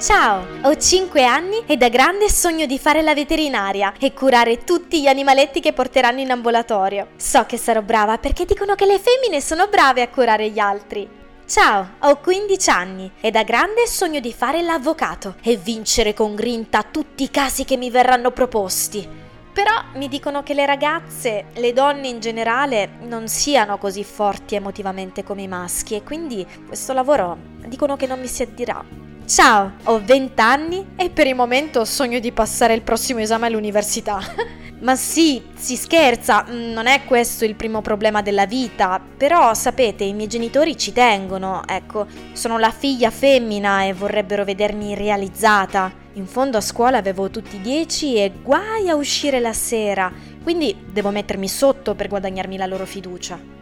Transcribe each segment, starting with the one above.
Ciao, ho 5 anni e da grande sogno di fare la veterinaria e curare tutti gli animaletti che porteranno in ambulatorio. So che sarò brava perché dicono che le femmine sono brave a curare gli altri. Ciao, ho 15 anni e da grande sogno di fare l'avvocato e vincere con grinta tutti i casi che mi verranno proposti. Però mi dicono che le ragazze, le donne in generale, non siano così forti emotivamente come i maschi e quindi questo lavoro dicono che non mi si addirà. Ciao, ho 20 anni e per il momento sogno di passare il prossimo esame all'università. Ma sì, si scherza, mm, non è questo il primo problema della vita, però sapete, i miei genitori ci tengono, ecco, sono la figlia femmina e vorrebbero vedermi realizzata. In fondo a scuola avevo tutti 10 e guai a uscire la sera, quindi devo mettermi sotto per guadagnarmi la loro fiducia.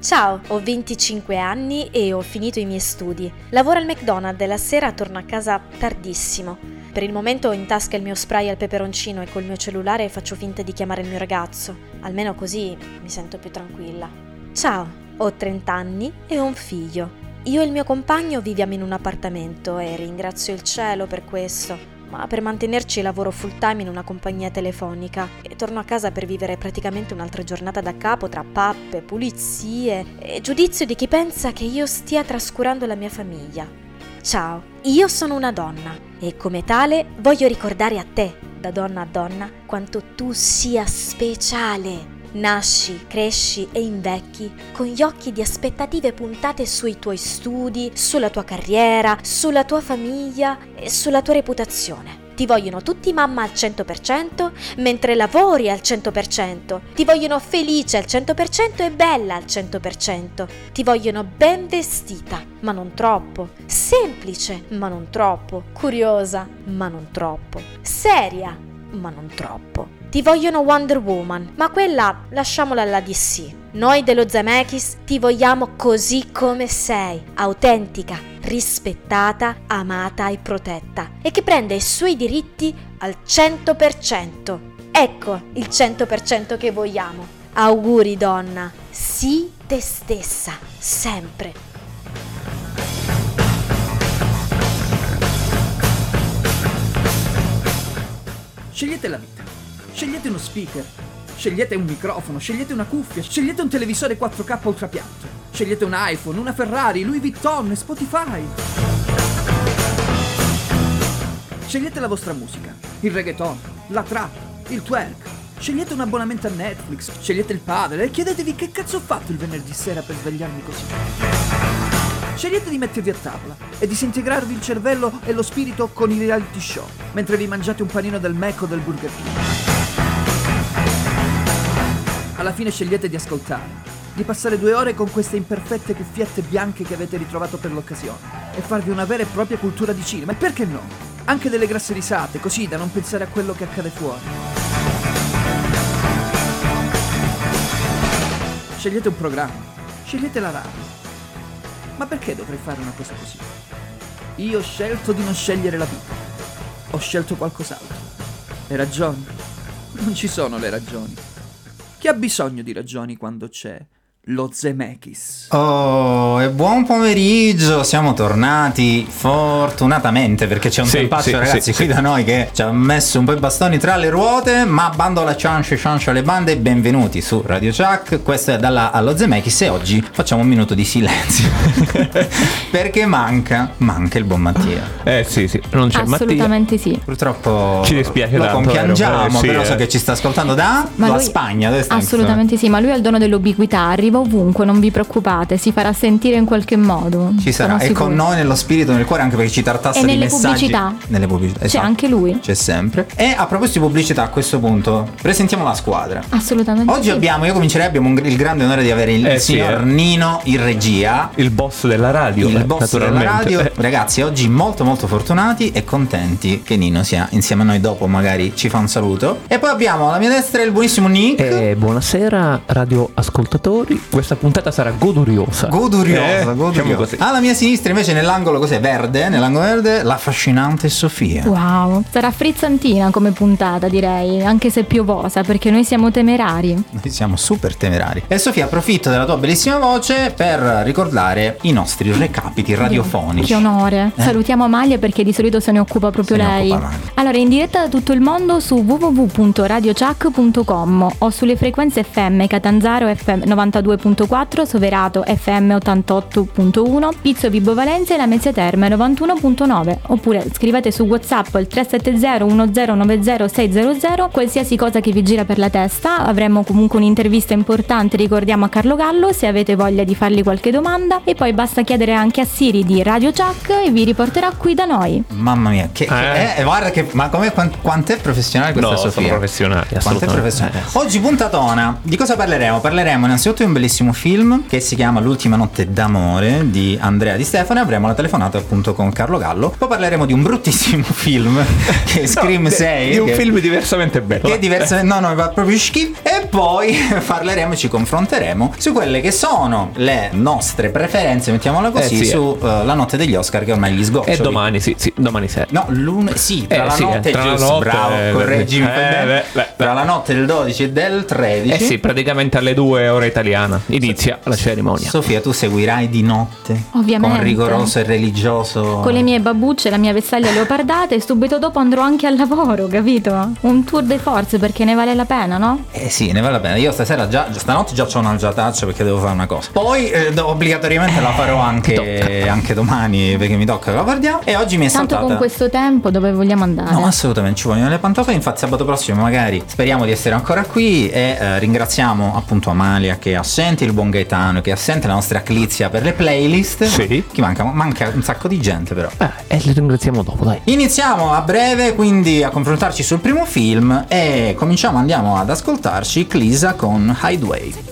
Ciao, ho 25 anni e ho finito i miei studi. Lavoro al McDonald's e la sera torno a casa tardissimo. Per il momento ho in tasca il mio spray al peperoncino e col mio cellulare faccio finta di chiamare il mio ragazzo. Almeno così mi sento più tranquilla. Ciao, ho 30 anni e ho un figlio. Io e il mio compagno viviamo in un appartamento e ringrazio il cielo per questo ma per mantenerci lavoro full time in una compagnia telefonica e torno a casa per vivere praticamente un'altra giornata da capo tra pappe, pulizie e giudizio di chi pensa che io stia trascurando la mia famiglia. Ciao, io sono una donna e come tale voglio ricordare a te, da donna a donna, quanto tu sia speciale. Nasci, cresci e invecchi con gli occhi di aspettative puntate sui tuoi studi, sulla tua carriera, sulla tua famiglia e sulla tua reputazione. Ti vogliono tutti mamma al 100%, mentre lavori al 100%. Ti vogliono felice al 100% e bella al 100%. Ti vogliono ben vestita, ma non troppo. Semplice, ma non troppo. Curiosa, ma non troppo. Seria, ma non troppo. Ti vogliono Wonder Woman, ma quella lasciamola alla DC. Noi dello Zemeckis ti vogliamo così come sei, autentica, rispettata, amata e protetta, e che prende i suoi diritti al 100%. Ecco il 100% che vogliamo. Auguri donna, sii te stessa, sempre. Scegliete la vita. Scegliete uno speaker, scegliete un microfono, scegliete una cuffia, scegliete un televisore 4K ultrapiatto, scegliete un iPhone, una Ferrari, Louis Vuitton, Spotify. Scegliete la vostra musica, il reggaeton, la trap, il twerk. Scegliete un abbonamento a Netflix, scegliete il padre e chiedetevi che cazzo ho fatto il venerdì sera per svegliarmi così. Scegliete di mettervi a tavola e disintegrarvi il cervello e lo spirito con i reality show, mentre vi mangiate un panino del Mac o del Burger King. Alla fine scegliete di ascoltare, di passare due ore con queste imperfette cuffiette bianche che avete ritrovato per l'occasione e farvi una vera e propria cultura di cinema. E perché no? Anche delle grasse risate, così da non pensare a quello che accade fuori. Scegliete un programma, scegliete la radio. Ma perché dovrei fare una cosa così? Io ho scelto di non scegliere la vita. Ho scelto qualcos'altro. Le ragioni? Non ci sono le ragioni. Chi ha bisogno di ragioni quando c'è lo Zemeckis. Oh, e buon pomeriggio, siamo tornati fortunatamente perché c'è un sì, tempaccio sì, ragazzi sì, qui da noi che ci ha messo un po' i bastoni tra le ruote, ma bando alla ciancia, ciancia alle bande, benvenuti su Radio Chuck, questo è dalla allo Zemeckis e oggi facciamo un minuto di silenzio perché manca, manca il buon Mattia. Eh sì sì, non c'è Assolutamente Mattia. sì. Purtroppo ci dispiace lo tanto, compiangiamo, vero, però eh. so che ci sta ascoltando da, Ma da lui- Spagna, Assolutamente sì, ma lui ha il dono dell'ubiquità, arriva ovunque, non vi preoccupate, si farà sentire in qualche modo. Ci sarà, è con noi nello spirito, nel cuore, anche perché ci tartassa E di messaggi. pubblicità. Nelle pubblicità. C'è esatto. anche lui. C'è sempre. E a proposito di pubblicità, a questo punto, presentiamo la squadra. Assolutamente Oggi sì. abbiamo, io comincerei, abbiamo un- il grande onore di avere il Eh sì, signor eh. Nino in regia. Il boss della radio, Il eh, boss della radio, Eh, ragazzi, oggi molto molto fortunati e contenti che Nino sia insieme a noi dopo, magari ci fa un saluto. E poi abbiamo alla mia destra il buonissimo Nick. Eh, buonasera radio ascoltatori, quindi questa puntata sarà goduriosa. Goduriosa, Eh, goduriosa. diciamo così. Alla mia sinistra invece nell'angolo cos'è? Verde, nell'angolo verde l'affascinante Sofia. Wow, sarà frizzantina come puntata direi, anche se piovosa, perché noi siamo temerari. Noi siamo super temerari. E Sofia, approfitto della tua bellissima voce per ricordare i nostri recapiti radiofonici. Che onore. Eh. Salutiamo Amalia perché di solito se ne occupa proprio Se lei. occupa allora, in diretta da tutto il mondo su www.radiochuck.com o sulle frequenze FM Catanzaro FM 92.4, Soverato FM 88.1, Pizzo Vibo Valencia e la Mezzia Terme 91.9. Oppure scrivete su WhatsApp al 370 1090 600 qualsiasi cosa che vi gira per la testa. Avremo comunque un'intervista importante, ricordiamo a Carlo Gallo, se avete voglia di fargli qualche domanda. E poi basta chiedere anche a Siri di Radio Chuck e vi riporterà qui da noi. Mamma mia, che, che- Eh. eh, guarda che ma come quanto è professionale questa No, sono Sofia? professionali, Quanto è professionale. Eh. Oggi puntatona. Di cosa parleremo? Parleremo innanzitutto di un bellissimo film che si chiama L'ultima notte d'amore di Andrea Di Stefano e avremo la telefonata appunto con Carlo Gallo. Poi parleremo di un bruttissimo film che è Scream No, 6 Di un che- film diversamente bello. che è diverso, no, no, va proprio schifo. E poi parleremo, ci confronteremo su quelle che sono le nostre preferenze, mettiamola così, Eh, sì, su eh, la notte degli Oscar che ormai gli sgoccioli. E domani, sì, sì, domani sera. No, l'un- sì, tra Eh, la sì, notte eh, tra la giusto, notte, bravo, eh, correggimi eh, beh, beh, tra la notte del 12 e del 13. Eh sì, praticamente alle 2 ora italiana inizia la cerimonia. Sofia, tu seguirai di notte? Ovviamente. Con rigoroso e religioso. Con le mie babbucce, la mia vestaglia leopardata e subito dopo andrò anche al lavoro, capito? Un tour de force perché ne vale la pena, no? Eh sì, ne vale la pena. Io stasera già, stanotte già ho un algiataccio perché devo fare una cosa. Poi eh, obbligatoriamente la farò anche, anche domani perché mi tocca, la guardiamo. E oggi mi è Tanto saltata. con questo tempo dove vogliamo andare? No, assolutamente ci vogliono le pantofole. Infatti, sabato prossimo, magari speriamo di essere ancora qui. E eh, ringraziamo appunto Amalia che è assente, il buon Gaetano che è assente, la nostra Clizia per le playlist. Sì. Chi manca? Manca un sacco di gente, però. Ah, e li ringraziamo dopo, dai. Iniziamo a breve quindi a confrontarci sul primo film e cominciamo, andiamo ad ascoltarci Clisa con Hideaway.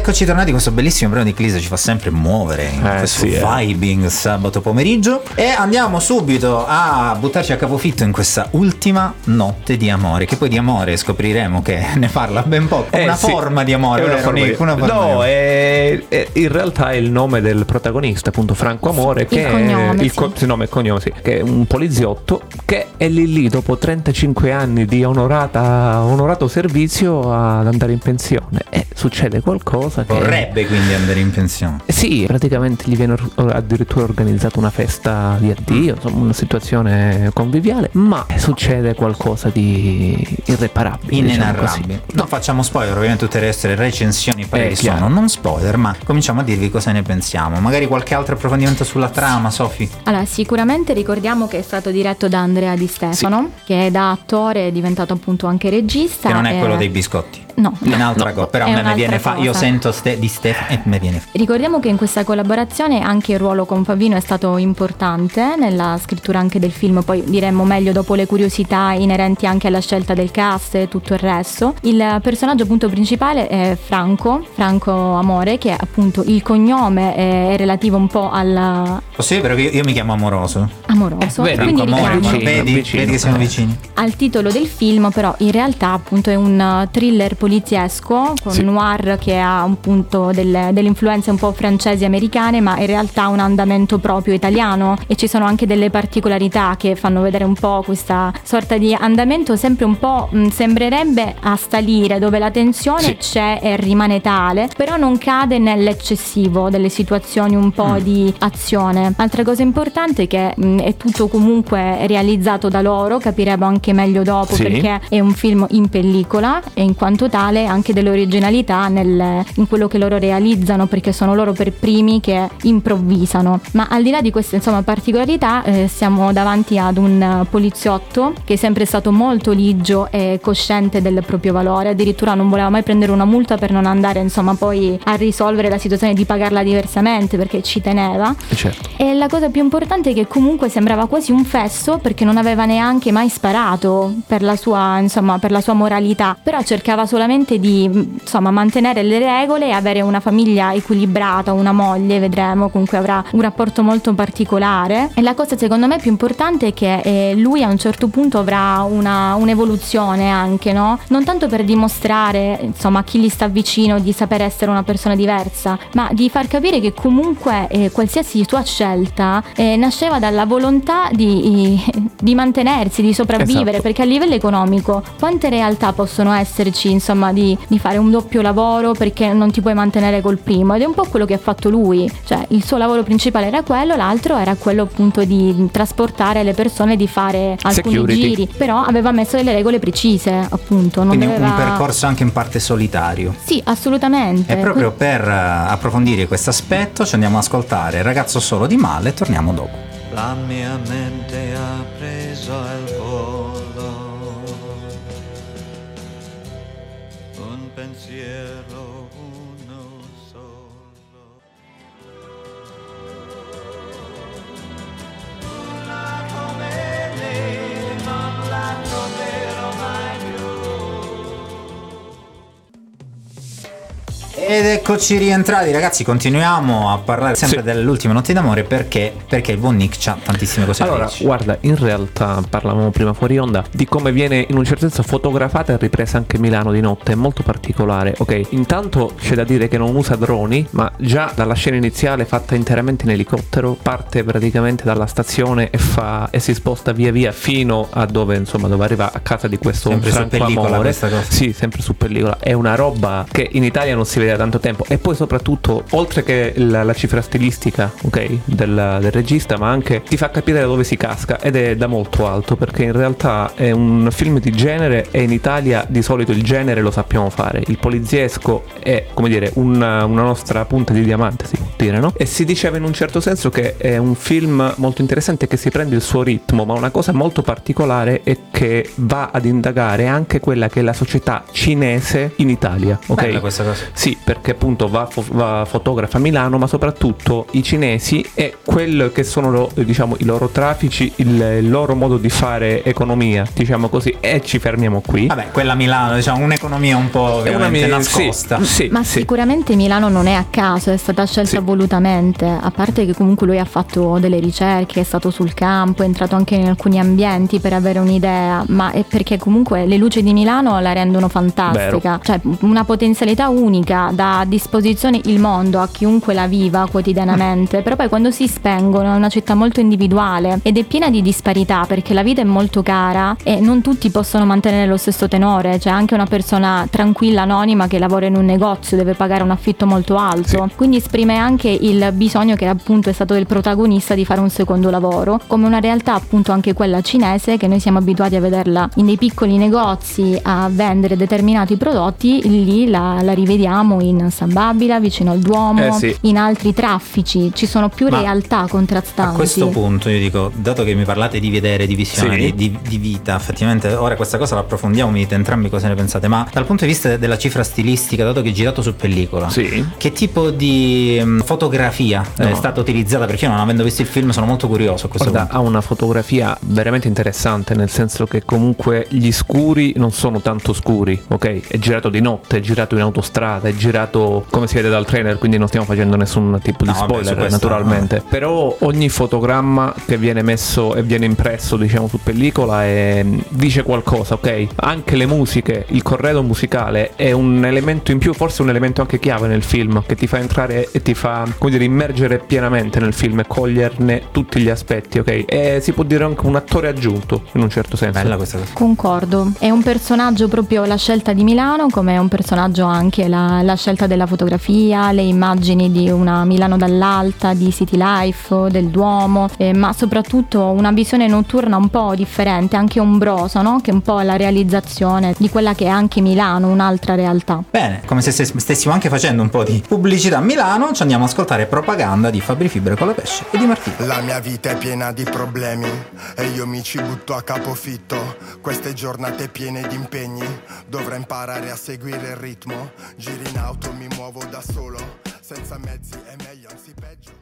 Eccoci tornati, questo bellissimo brano di Clisa ci fa sempre muovere in Eh, questo sì, eh. vibing sabato pomeriggio e andiamo subito a buttarci a capofitto in questa ultima notte di amore, che poi di amore scopriremo che ne parla ben poco, Eh, una sì, forma di amore, è una forma di-? Una forma di no, amore. è, è- in realtà è il nome del protagonista, appunto Franco Amore, che cognome, è il co- sì, nome e cognome, sì, che è un poliziotto che è lì lì dopo 35 anni di onorata, onorato servizio ad andare in pensione e succede qualcosa che Vorrebbe quindi andare in pensione. Eh Sì, praticamente gli viene addirittura organizzata una festa di addio, insomma una situazione conviviale, ma succede qualcosa di irreparabile. diciamo così. Inenarrabile. Non facciamo spoiler, ovviamente tutte le nostre recensioni pareri Eh, sono non spoiler, ma cominciamo a dirvi cosa ne pensiamo. Magari qualche altro approfondimento sulla trama, Sofi. Allora, sicuramente ricordiamo che è stato diretto da Andrea Di Stefano, che da attore è diventato appunto anche regista. Che non è e- quello dei biscotti. No. È un'altra cosa. Però me un'altra viene fa. Io cosa. Sento ste- di Stefano e me viene. Ricordiamo che in questa collaborazione anche il ruolo con Favino è stato importante nella scrittura anche del film, poi diremmo meglio dopo le curiosità inerenti anche alla scelta del cast e tutto il resto. Il personaggio appunto principale è Franco, Franco Amore, che appunto il cognome è relativo un po' al Possibile però che io, io mi chiamo Amoroso. amoroso. Vedi, e quindi Amore, vicino, vedi, vicino, vedi che siamo eh. vicini. al titolo del film, però in realtà appunto è un thriller poliziesco con Sì. noir che ha un punto delle, delle influenze un po' francesi americane, ma in realtà un andamento proprio italiano e ci sono anche delle particolarità che fanno vedere un po' questa sorta di andamento sempre un po' mh, sembrerebbe a salire, dove la tensione Sì. c'è e rimane tale, però non cade nell'eccessivo delle situazioni un po' di azione. Altra cosa importante è che mh, è tutto comunque realizzato da loro, capiremo anche meglio dopo Sì. perché è un film in pellicola e in quanto tale anche delle originalità nel nel- in quello che loro realizzano perché sono loro per primi che improvvisano. Ma al di là di queste insomma, particolarità eh, siamo davanti ad un eh, poliziotto che è sempre stato molto ligio e cosciente del proprio valore, addirittura non voleva mai prendere una multa per non andare insomma poi a risolvere la situazione di pagarla diversamente perché ci teneva. Certo. E la cosa più importante è che comunque sembrava quasi un fesso perché non aveva neanche mai sparato per la sua, insomma, per la sua moralità, però cercava solamente di insomma, mantenere le regole e avere una famiglia equilibrata, una moglie, vedremo, con cui avrà un rapporto molto particolare. E la cosa secondo me più importante è che eh, lui a un certo punto avrà una, un'evoluzione anche, no? Non tanto per dimostrare insomma, a chi gli sta vicino di saper essere una persona diversa, ma di far capire che comunque eh, qualsiasi tua scelta eh, nasceva dalla volontà di, di mantenersi, di sopravvivere, Esatto. perché a livello economico quante realtà possono esserci insomma di, di fare un doppio lavoro perché non ti puoi mantenere col primo ed è un po' quello che ha fatto lui, cioè il suo lavoro principale era quello, l'altro era quello appunto di trasportare le persone, di fare alcuni Security. giri, però aveva messo delle regole precise appunto, non Quindi un- doveva... un percorso anche in parte solitario. Sì, assolutamente. E proprio per eh, approfondire questo aspetto ci andiamo ad ascoltare Ragazzo solo di male e torniamo dopo. La mia mente ha Ed eccoci rientrati ragazzi, continuiamo a parlare sempre Sì. delle ultime notti d'amore perché, perché il buon Nick ha tantissime cose Allora, da dirci. guarda, in realtà parlavamo prima fuori onda di come viene in un certo senso fotografata e ripresa anche Milano di notte, è molto particolare, ok? Intanto c'è da dire che non usa droni, ma già dalla scena iniziale fatta interamente in elicottero, parte praticamente dalla stazione e, fa, e si sposta via via fino a dove, insomma, dove arriva a casa di questo Sempre franco amore. Sì, sempre su pellicola. È una roba che in Italia non si vede tanto tempo. E poi soprattutto, oltre che la, la cifra stilistica, ok, del, del regista, ma anche ti fa capire da dove si casca ed è da molto alto, perché in realtà è un film di genere e in Italia di solito il genere lo sappiamo fare. Il poliziesco è, come dire, una, una nostra punta di diamante, si può dire, no? E si diceva in un certo senso che è un film molto interessante che si prende il suo ritmo, ma una cosa molto particolare è che va ad indagare anche quella che è la società cinese in Italia, ok? Bella questa cosa. Sì, perché appunto va, fo- va fotografa a Milano, ma soprattutto i cinesi e quello che sono lo- diciamo, i loro traffici, il, il loro modo di fare economia, diciamo così, e ci fermiamo qui. Vabbè, quella a Milano, diciamo, un'economia un po' È una nascosta. Sì, sì, Ma sì. sicuramente Milano non è a caso, è stata scelta Sì. volutamente, a parte che comunque lui ha fatto delle ricerche, è stato sul campo, è entrato anche in alcuni ambienti per avere un'idea, ma è perché comunque le luci di Milano la rendono fantastica, cioè una potenzialità unica, dà a disposizione il mondo a chiunque la viva quotidianamente, però poi quando si spengono è una città molto individuale ed è piena di disparità perché la vita è molto cara e non tutti possono mantenere lo stesso tenore, c'è anche una persona tranquilla, anonima che lavora in un negozio, deve pagare un affitto molto alto, quindi esprime anche il bisogno che appunto è stato del protagonista di fare un secondo lavoro, come una realtà appunto anche quella cinese che noi siamo abituati a vederla in dei piccoli negozi a vendere determinati prodotti, lì la, la rivediamo in San Babila, vicino al Duomo, Eh sì. in altri traffici, ci sono più Ma realtà contrastanti. A questo punto io dico, dato che mi parlate di vedere, di visione, Sì. di, di- vita, effettivamente ora questa cosa la approfondiamo, mi dite entrambi cosa ne pensate, ma dal punto di vista della cifra stilistica, dato che è girato su pellicola, Sì. che tipo di mm, fotografia è No. stata utilizzata? Perché io non avendo visto il film sono molto curioso a questo Guarda, punto. ha una fotografia veramente interessante, nel senso che comunque gli scuri non sono tanto scuri, ok? È girato di notte, è girato in autostrada, è girato come si vede dal trailer, quindi non stiamo facendo nessun tipo di No, vabbè, spoiler questo naturalmente. Però ogni fotogramma che viene messo e viene impresso, diciamo, su pellicola è- dice qualcosa, ok? Anche le musiche, il corredo musicale è un elemento in più, forse un elemento anche chiave nel film, che ti fa entrare e ti fa, come dire, immergere pienamente nel film e coglierne tutti gli aspetti, ok? E si può dire anche un attore aggiunto, in un certo senso. Bella questa cosa. Concordo, è un personaggio proprio la scelta di Milano come è un personaggio anche la, la scelta della fotografia, le immagini di una Milano dall'alta, di City Life, del Duomo, eh, ma soprattutto una visione notturna un po' differente, anche ombrosa, no? che è un po' la realizzazione di quella che è anche Milano, un'altra realtà. Bene, come se stessimo anche facendo un po' di pubblicità a Milano, ci andiamo a ascoltare propaganda di Fabri Fibre con la pesce e di Martino. La mia vita è piena di problemi e io mi ci butto a capofitto. Queste giornate piene di impegni, dovrò imparare a seguire il ritmo. Giri in auto, mi muovo da solo, senza mezzi è meglio, anzi peggio.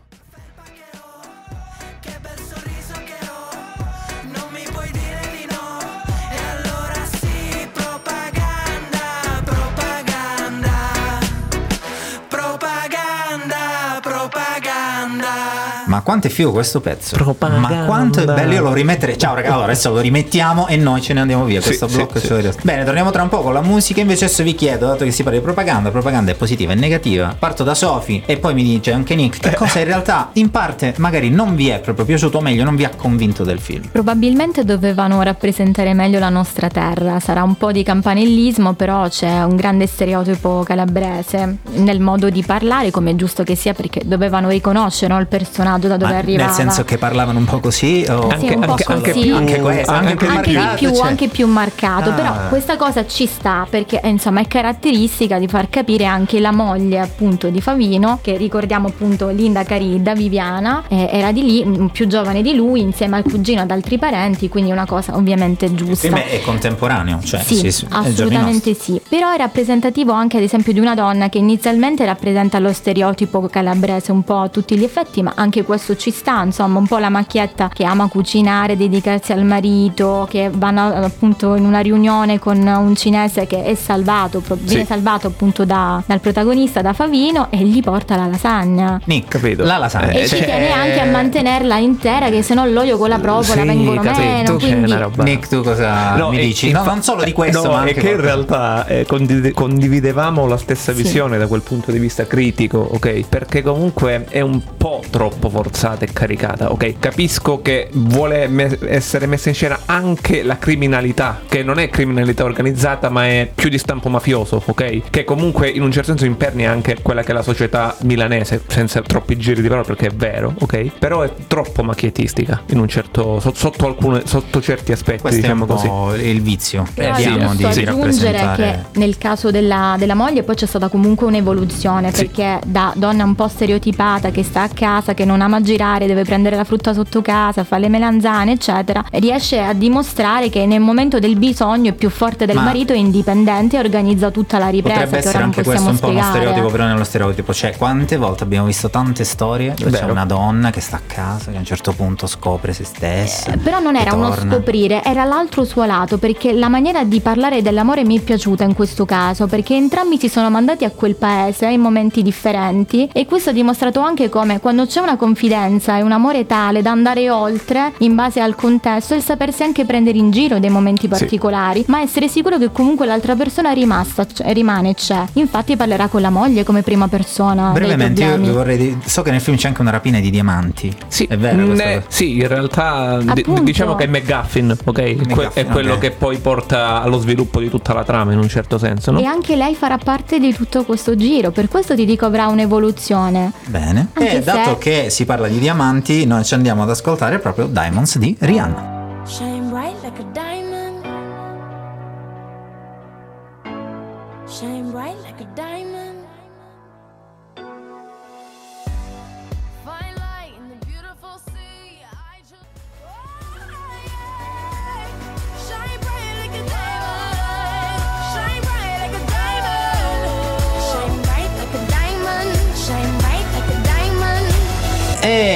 Ma quanto è figo questo pezzo? Propaganda. Ma quanto è bello, io lo rimetterei. Ciao raga, allora adesso lo rimettiamo e noi ce ne andiamo via. Sì, questo sì, blocco sì. Bene, torniamo tra un po' con la musica. Invece adesso vi chiedo, dato che si parla di propaganda, propaganda è positiva e negativa. Parto da Sofi e poi mi dice anche Nick che cosa in realtà in parte magari non vi è proprio piaciuto, o meglio, non vi ha convinto del film. Probabilmente dovevano rappresentare meglio la nostra terra, sarà un po' di campanellismo, però c'è un grande stereotipo calabrese nel modo di parlare, come è giusto che sia, perché dovevano riconoscere no, il personaggio da dove Ma arrivava. nel senso che parlavano un po' così o Sì, un po' anche, anche così. più, Anche questo, anche più anche di marcato, più, cioè. anche più marcato, Ah. però questa cosa ci sta perché eh, insomma è caratteristica di far capire anche la moglie appunto di Favino, che ricordiamo appunto Linda Caridda, Viviana, eh, era di lì, più giovane di lui, insieme al cugino ad altri parenti, quindi una cosa ovviamente Il giusta. film è contemporaneo, cioè Sì, sì, assolutamente sì. Però è rappresentativo anche ad esempio di una donna che inizialmente rappresenta lo stereotipo calabrese un po' a tutti gli effetti, ma anche questo ci sta, insomma, un po' la macchietta che ama cucinare, dedicarsi al marito, che vanno appunto in una riunione con un cinese che è salvato, viene salvato appunto da- dal protagonista, da Favino, e gli porta la lasagna. Nick, Capito. la lasagna. Eh, E ci cioè- tiene anche a mantenerla intera, che se no l'olio con la provola Sì, vengono capito, meno. c'è Quindi. Nick, tu cosa No, mi e- dici? no, non solo di questo, no, ma anche è che in realtà eh, condivide- condividevamo la stessa Sì. visione da quel punto di vista critico, ok? Perché comunque è un po' troppo forzata e caricata, ok? Capisco che vuole me- essere messa in scena anche la criminalità, che non è criminalità organizzata, ma è più di stampo mafioso, ok? Che comunque in un certo senso impernia anche quella che è la società milanese, senza troppi giri di parole, perché è vero, ok? Però è troppo macchiettistica in un certo so- sotto alcune sotto certi aspetti, Questo diciamo è un così. il vizio che Però abbiamo posso di, aggiungere rappresentare. che nel caso della, della moglie poi c'è stata comunque un'evoluzione Sì. perché da donna un po' stereotipata che sta a casa, che non ama girare, deve prendere la frutta sotto casa, fa le melanzane eccetera, riesce a dimostrare che nel momento del bisogno è più forte del Ma- marito, è indipendente e organizza tutta la ripresa Potrebbe essere non anche questo un po' uno spiegare. stereotipo, però nello stereotipo. Cioè, quante volte abbiamo visto tante storie dove c'è Vero. una donna che sta a casa, che a un certo punto scopre se stessa. Eh, Però non era uno scoprire, era l'altro suo lato, perché la maniera di parlare dell'amore mi è piaciuta in questo caso, perché entrambi si sono mandati a quel paese in momenti differenti e questo ha dimostrato anche come quando c'è una confidenza e un amore tale da andare oltre in base al contesto e sapersi anche prendere in giro dei momenti particolari, ma essere sicuro che comunque l'altra persona è rimasta, cioè, rimane c'è. Infatti parlerà con la moglie come prima persona. Brevemente, io vorrei. So che nel film c'è anche una rapina di diamanti. Sì, è vero. ne- sì, in realtà Appunto. diciamo che è McGuffin, ok? Que- McGuffin, è quello ok. che poi porta allo sviluppo di tutta la trama in un certo senso, no? E anche lei farà parte di tutto questo giro, per questo ti dico avrà un'evoluzione. Bene. Anche e dato se- che si parla di diamanti, noi ci andiamo ad ascoltare proprio Diamonds di Rihanna.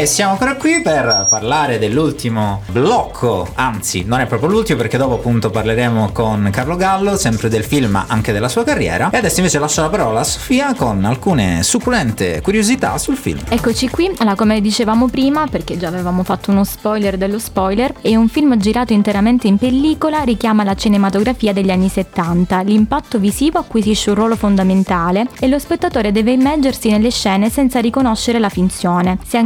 Siamo ancora qui per parlare dell'ultimo blocco, anzi non è proprio l'ultimo perché dopo appunto parleremo con Carlo Gallo, sempre del film ma anche della sua carriera. E adesso invece lascio la parola a Sofia con alcune succulente curiosità sul film. Eccoci qui, allora come dicevamo prima, perché già avevamo fatto uno spoiler dello spoiler, è un film girato interamente in pellicola, richiama la cinematografia degli anni 70, l'impatto visivo acquisisce un ruolo fondamentale e lo spettatore deve immergersi nelle scene senza riconoscere la finzione. Si è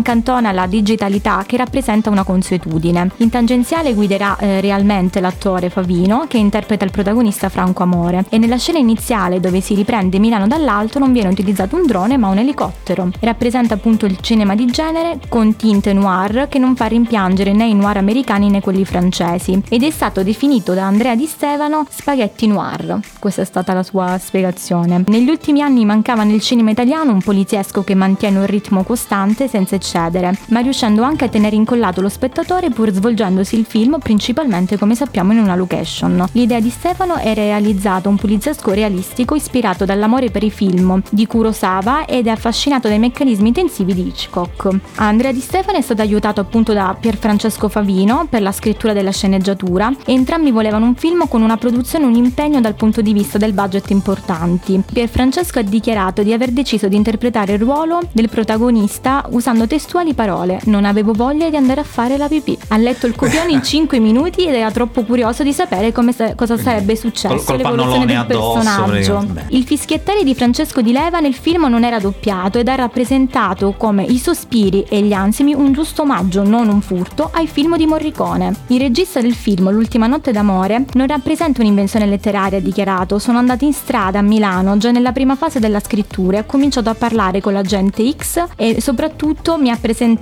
intona la digitalità che rappresenta una consuetudine. In tangenziale guiderà eh, realmente l'attore Favino che interpreta il protagonista Franco Amore e nella scena iniziale dove si riprende Milano dall'alto non viene utilizzato un drone ma un elicottero. Rappresenta appunto il cinema di genere con tinte noir che non fa rimpiangere né i noir americani né quelli francesi ed è stato definito da Andrea Di Stefano spaghetti noir. Questa è stata la sua spiegazione. Negli ultimi anni mancava nel cinema italiano un poliziesco che mantiene un ritmo costante senza eccedere, ma riuscendo anche a tenere incollato lo spettatore pur svolgendosi il film principalmente come sappiamo in una location. L'idea di Stefano è realizzato un poliziesco realistico ispirato dall'amore per i film di Kurosawa ed è affascinato dai meccanismi intensivi di Hitchcock. Andrea Di Stefano è stato aiutato appunto da Pierfrancesco Favino per la scrittura della sceneggiatura e entrambi volevano un film con una produzione e un impegno dal punto di vista del budget importanti. Pierfrancesco ha dichiarato di aver deciso di interpretare il ruolo del protagonista usando testuali parole non avevo voglia di andare a fare la pipì. Ha letto il copione in 5 minuti ed era troppo curioso di sapere come sa- cosa sarebbe successo Col- col del personaggio. Il fischiettare di Francesco Di Leva nel film non era doppiato ed ha rappresentato come i sospiri e gli ansimi un giusto omaggio, non un furto, ai film di Morricone. Il regista del film L'ultima notte d'amore non rappresenta un'invenzione letteraria, ha dichiarato. Sono andato in strada a Milano già nella prima fase della scrittura e ho cominciato a parlare con la gente X e soprattutto mi ha presentato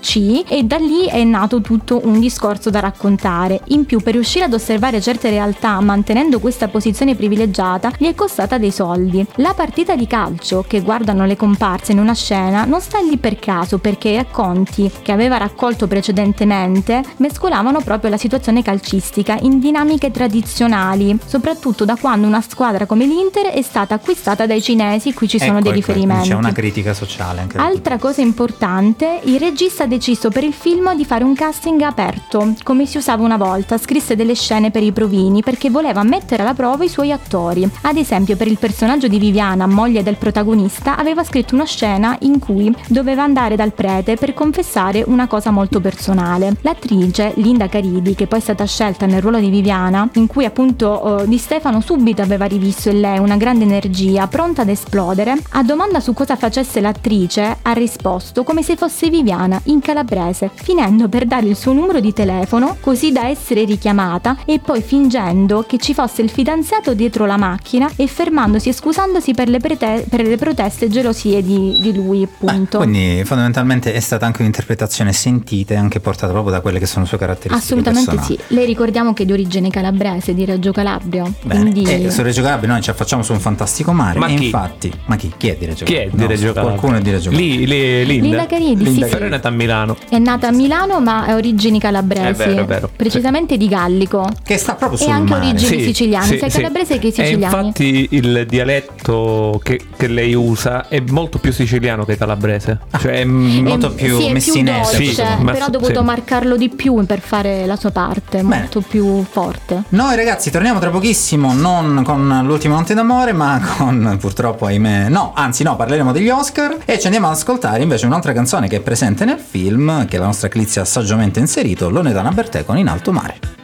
C e da lì è nato tutto un discorso da raccontare. In più, per riuscire ad osservare certe realtà mantenendo questa posizione privilegiata, gli è costata dei soldi. La partita di calcio che guardano le comparse in una scena non sta lì per caso perché i racconti che aveva raccolto precedentemente mescolavano proprio la situazione calcistica in dinamiche tradizionali, soprattutto da quando una squadra come l'Inter è stata acquistata dai cinesi, qui ci sono Ecco, dei ecco, riferimenti. C'è una critica sociale anche Altra cosa importante, il regista ha deciso per il film di fare un casting aperto, come si usava una volta, scrisse delle scene per i provini perché voleva mettere alla prova i suoi attori. Ad esempio per il personaggio di Viviana, moglie del protagonista, aveva scritto una scena in cui doveva andare dal prete per confessare una cosa molto personale. L'attrice Linda Caridi, che poi è stata scelta nel ruolo di Viviana, in cui appunto eh, Di Stefano subito aveva rivisto in lei una grande energia, pronta ad esplodere, a domanda su cosa facesse l'attrice ha risposto come se fosse Viviana in calabrese, finendo per dare il suo numero di telefono così da essere richiamata e poi fingendo che ci fosse il fidanzato dietro la macchina e fermandosi e scusandosi per le, prete- per le proteste e gelosie di, di lui appunto. Quindi fondamentalmente è stata anche un'interpretazione sentita e anche portata proprio da quelle che sono le sue caratteristiche Assolutamente personali. sì. Lei ricordiamo che è di origine calabrese, di Reggio Calabria. Bene, Quindi e su Reggio Calabria noi ci affacciamo su un fantastico mare Ma e chi? infatti, ma chi? Chi è di Reggio Chi è Calabria? di No, Reggio Calabria? Qualcuno è di Reggio Calabria. Lì, lì, Linda. Linda Caridi, sì, Sì. Però è nata a Milano. È nata a Milano ma ha origini calabresi. È vero, è vero. Precisamente di Gallico. Che sta proprio E sul anche mare. origini siciliane, sia calabrese che E siciliani. infatti il dialetto che, che lei usa è molto più siciliano che calabrese. Cioè, mm, molto Ehm, più sì, è messinese, più dolce, sì, ma- però ha dovuto sì. marcarlo di più per fare la sua parte, molto più forte. Noi ragazzi torniamo tra pochissimo non con l'ultima notte d'amore ma con purtroppo ahimè no anzi no parleremo degli Oscar e ci andiamo ad ascoltare invece un'altra canzone che è presente nel film che la nostra Clizia ha saggiamente inserito Loredana Bertè con In alto mare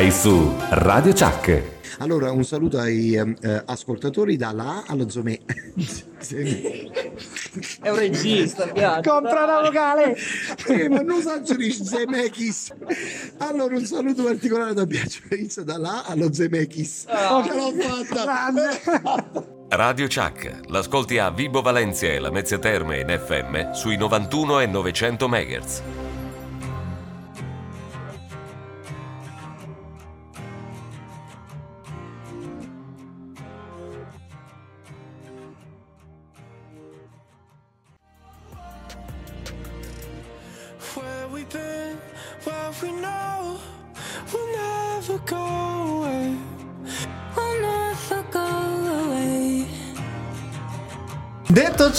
Sei su Radio Chuck. Allora, un saluto ai ehm, eh, ascoltatori dalla A allo Zome. È un regista, piace. Compra la vocale! Eh, ma non saggiurisci Zemekis. Allora, un saluto particolare da Biagio Pizza dalla A allo Zemekis. Ah. Ce l'ho fatta! Radio Chuck. L'ascolti a Vibo Valencia e la Mezzia Terme in FM sui 91 e 900 MHz.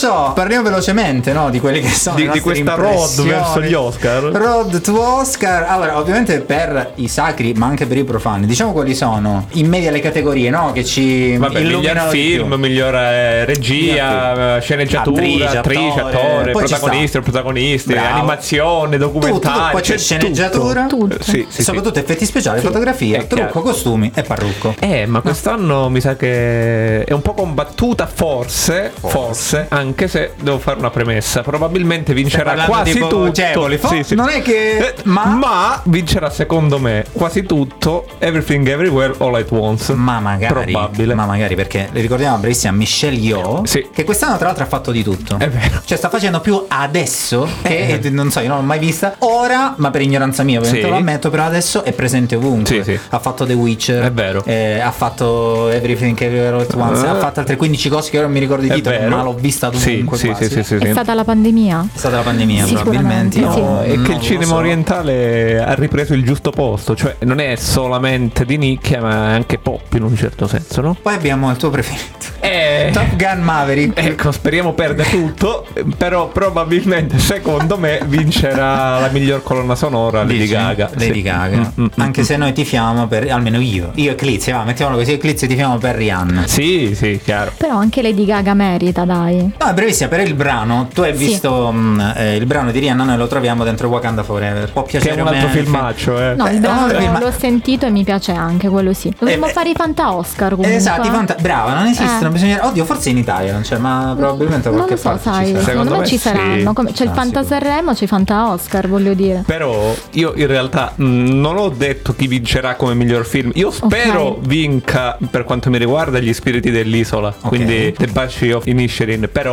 Detto ciò, parliamo velocemente no, di quelli che sono Di- di questa road verso gli Oscar. Road to Oscar. Allora, ovviamente per i sacri, ma anche per i profani, diciamo quali sono in media le categorie, no? Che ci Vabbè, miglior illuminano di film, miglior eh, regia, Miglior eh, sceneggiatura, Attrice, attrice, attore, ci protagonisti, sta. protagonisti, Bravo. animazione, tutto, documentari. poi c'è sceneggiatura, Tutto. Eh, Sì, sì, soprattutto effetti speciali, Sì. fotografia, È trucco, chiaro. costumi e parrucco. Eh, ma quest'anno mi sa che è un po' combattuta, forse, forse, anche se devo fare una premessa. Probabilmente vincerà quasi tipo tutto. Fo- Sì, sì. non è che- Eh, ma- vincerà secondo me quasi tutto Everything Everywhere All at Once. Ma magari, Probabile. ma magari perché le ricordiamo bravissima Michelle Yeoh Sì. che quest'anno tra l'altro ha fatto di tutto. È vero. Cioè sta facendo più adesso che Eh. non so, io non l'ho mai vista. Ora, ma per ignoranza mia, ovviamente lo ammetto, però adesso è presente ovunque. Sì, sì. Ha fatto The Witcher. È vero. eh, ha fatto Everything Everywhere All at Once. Eh. Ha fatto altre 15 cose che ora non mi ricordo di titolo, ma l'ho vista Sì, dovunque sì, quasi. sì, sì, sì, È sì. stata la pandemia. È stata la pandemia, probabilmente. sì. No, è non che il cinema so. orientale ha ripreso il giusto posto, cioè non è solamente di nicchia, ma è anche pop in un certo senso, no? Poi abbiamo il tuo preferito. Eh, Top Gun Maverick. Ecco, speriamo perda tutto, però probabilmente secondo me vincerà la miglior colonna sonora Lady Dici? Gaga. Lady Sì. Gaga. Mm, mm, Anche mm. se noi tifiamo per. almeno io. Io e va, mettiamolo così, Clizia tifiamo per Rihanna. Sì, sì, chiaro. Però anche Lady Gaga merita, dai. No, è brevissima, per il brano. Tu hai Sì. visto mh, eh, il brano di Rihanna, noi lo troviamo dentro Wakanda Forever. Può Che piacere è un altro il filmaccio, eh. No, il Eh, brano no, ma- l'ho sentito e mi piace anche, quello sì. Dovremmo Eh, fare i Fanta Oscar comunque. Esatto, i fanta- brava, non esistono, Eh. bisogna. Oddio, forse in Italia non c'è, ma probabilmente Non qualche lo so, parte sai, ci sarà. secondo, me, me ci sì. saranno. Come- c'è il Ah, Fanta sicuro. Sanremo, c'è il Fanta Oscar, voglio dire. Però io in realtà mh, non ho detto chi vincerà come miglior film. Io spero Ok. vinca per quanto mi riguarda gli spiriti dell'isola. Quindi The Banshee of Inisherin. Però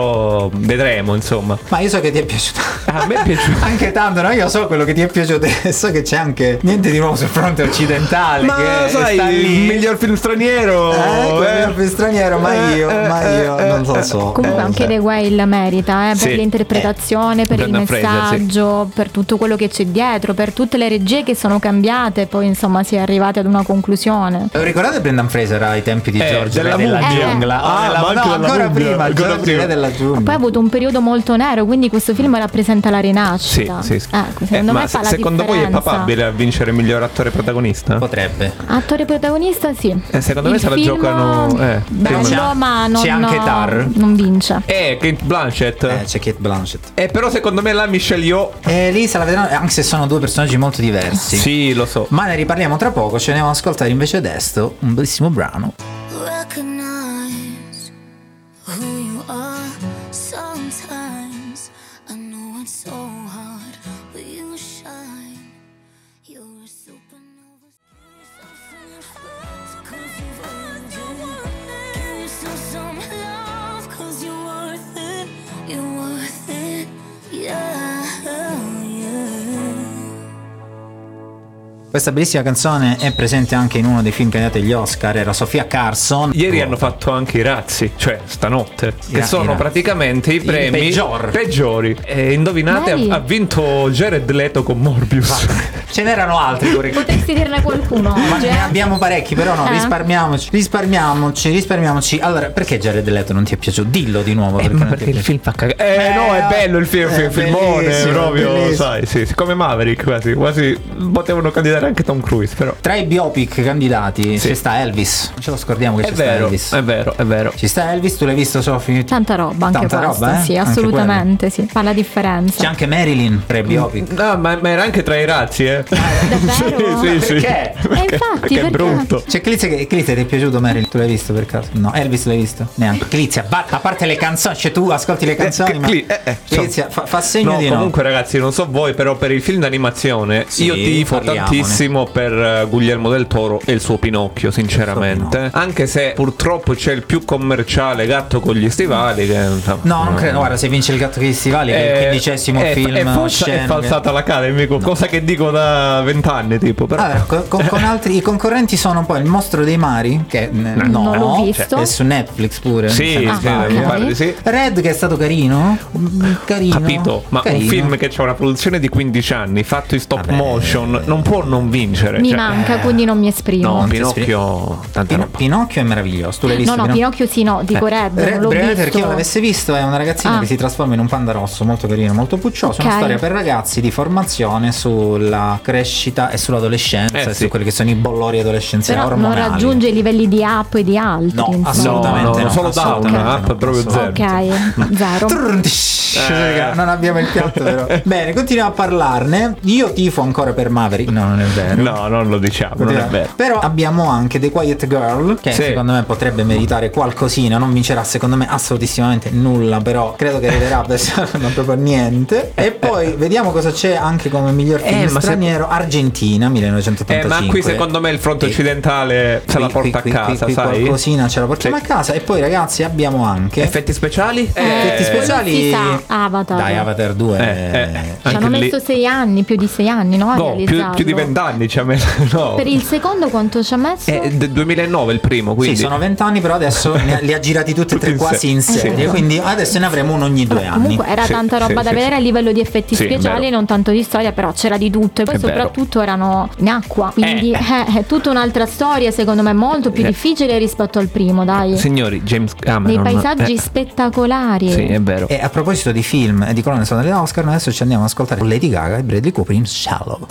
vedremo, insomma. Ma io so che ti è piaciuto. A me è piaciuto. anche tanto, no? Io so quello che ti è piaciuto e so che c'è anche niente di nuovo sul fronte occidentale. Ma che sai, sta lì. il miglior film straniero. Eh, quello eh. è più straniero, ma Eh, io, eh, ma io eh, non lo eh, so. Comunque anche The Whale merita, eh, per Sì. l'interpretazione, per il Brendan Fraser, sì. messaggio, per tutto quello che c'è dietro, per tutte le regie che sono cambiate, poi insomma si è arrivati ad una conclusione. Lo ricordate Brendan Fraser ai tempi di Eh, George della Re della giungla? Ah, della- anche no, della ancora prima, ancora George prima. Re della giungla. Poi ha avuto un periodo molto nero, quindi questo film rappresenta la rinascita. Sì, sì. sì. Ecco, Eh, secondo ma me fa se- la secondo voi è papabile a vincere miglior attore protagonista? Potrebbe. Attore protagonista sì. Eh, secondo me Il se la giocano. Eh, bello, C'è ma non, c'è anche Tar. non vince. Eh, Kate Blanchett. Eh, c'è Kate Blanchett. Eh, però secondo me la Michelle Yeoh. E lì se la vedranno, anche se sono due personaggi molto diversi. Sì, lo so. Ma ne riparliamo tra poco, ce ne andiamo ad ascoltare invece adesso un bellissimo brano. recognize who you are. Questa bellissima canzone è presente anche in uno dei film candidati agli Oscar, era Sofia Carson. Ieri hanno fatto anche i razzi, cioè stanotte, I che ra- i sono razzi. praticamente i I premi peggior. peggiori. E indovinate, ha, ha vinto Jared Leto con Morbius. Ce n'erano altri pure. Potresti dirne qualcuno Ma ne eh? abbiamo parecchi, però no, Eh? risparmiamoci, risparmiamoci, risparmiamoci. Allora, perché Jared Leto non ti è piaciuto? Dillo di nuovo. Eh, Perché ma non ti perché è il film fa cagare. Eh, no, è bello il film, Eh, film filmone, proprio, bellissimo. sai, sì, sì, come Maverick quasi, quasi potevano candidare anche Tom Cruise, però. Tra i biopic candidati Sì. ci sta Elvis. Non ce lo scordiamo che È ci sta vero, Elvis. è vero, è vero. Ci sta Elvis, tu l'hai visto Sofì? Tanta roba anche Tanta questo, roba, eh? sì, assolutamente, sì. Fa la differenza. C'è anche Marilyn tra i biopic. No, ma, ma era anche tra i razzi, eh. Davvero? sì, sì. Perché? E infatti, Perché è perché? brutto. C'è Clizia che Clizia ti è piaciuto Marilyn? Tu l'hai visto per caso? No, Elvis l'hai visto? Neanche. Clizia, va- a parte le canzoni, cioè tu ascolti le canzoni, Eh, ma Cli- eh, eh, Clizia fa, fa segno No, di comunque ragazzi, non so voi, però per il film d'animazione Sì, io tifo parliamone. tantissimo per eh, Guglielmo del Toro e il suo Pinocchio, sinceramente. Pinocchio. Anche se purtroppo c'è il più commerciale gatto con gli stivali che insomma, No, non credo. Guarda, se vince il gatto con gli stivali, che è il Eh, quindicesimo è- film è, falsa- è falsata l'Academy, co- cosa che dico da vent'anni, tipo. Però Allora, con, con- altri i concorrenti sono poi il mostro dei mari, che eh, no, Non l'ho visto. è su Netflix pure. sì, non sì, sì. Red che è stato carino, Mm, carino. Capito, ma carino. un film che ha una produzione di 15 anni, fatto in stop Vabbè. motion, non può non non vincere. Mi cioè, manca, eh, quindi non mi esprimo. No, Non Pinocchio, tanta Pino- roba. Pinocchio è meraviglioso. Tu l'hai visto? No, no, Pinocchio sì, no, dico Eh, Red, Red, non l'ho Red, visto. per chi non l'avesse visto è una ragazzina Ah. che si trasforma in un panda rosso molto carino, molto puccioso. È una storia per ragazzi di formazione sulla crescita e sull'adolescenza Eh, e sì. su quelli che sono i bollori adolescenziali Però non ormonali. raggiunge i livelli di app e di altri. No, insomma. assolutamente No, no. solo down, app no, proprio assolutamente. Ok, zero. Raga, Non abbiamo il piatto però. Bene, continuiamo a parlarne. Io tifo ancora per Maverick. No, non è vero. No, non lo diciamo, non è vero. Però abbiamo anche The Quiet Girl, che Sì. secondo me potrebbe meritare qualcosina. Non vincerà, secondo me, assolutissimamente nulla. Però credo che arriverà non proprio niente. E poi vediamo cosa c'è anche come miglior film Eh, ma se- straniero: Argentina 1985. Eh, ma qui secondo me il fronte Qui- occidentale se la qui- porta qui- a casa, qui- qui sai? Qualcosina ce la portiamo Sì. a casa. E poi, ragazzi, abbiamo anche Effetti speciali? effetti Eh, speciali. Avatar. Dai, Avatar 2. Eh, eh, Ci hanno lì- messo sei anni, più di sei anni, no? No, più, più di vent'anni ci ha messo. No. Per il secondo quanto ci ha messo? È del 2009 il primo, quindi. Sì, sono vent'anni, però adesso li ha girati tutti e tre in quasi in serie. Sì. Quindi adesso ne avremo uno ogni due anni. Comunque era Sì, tanta sì, roba da sì, vedere sì. a livello di effetti speciali, vero. non tanto di storia, però c'era di tutto. E poi È vero. soprattutto erano in acqua. Quindi Eh. eh, è tutta un'altra storia, secondo me, molto più Eh. difficile rispetto al primo, dai. Signori, James Dei Cameron. paesaggi eh, spettacolari. Sì, è vero. E a proposito di film e di colonne sonore dell'Oscar, noi adesso ci andiamo ad ascoltare Lady Gaga e Bradley Cooper in Shallow.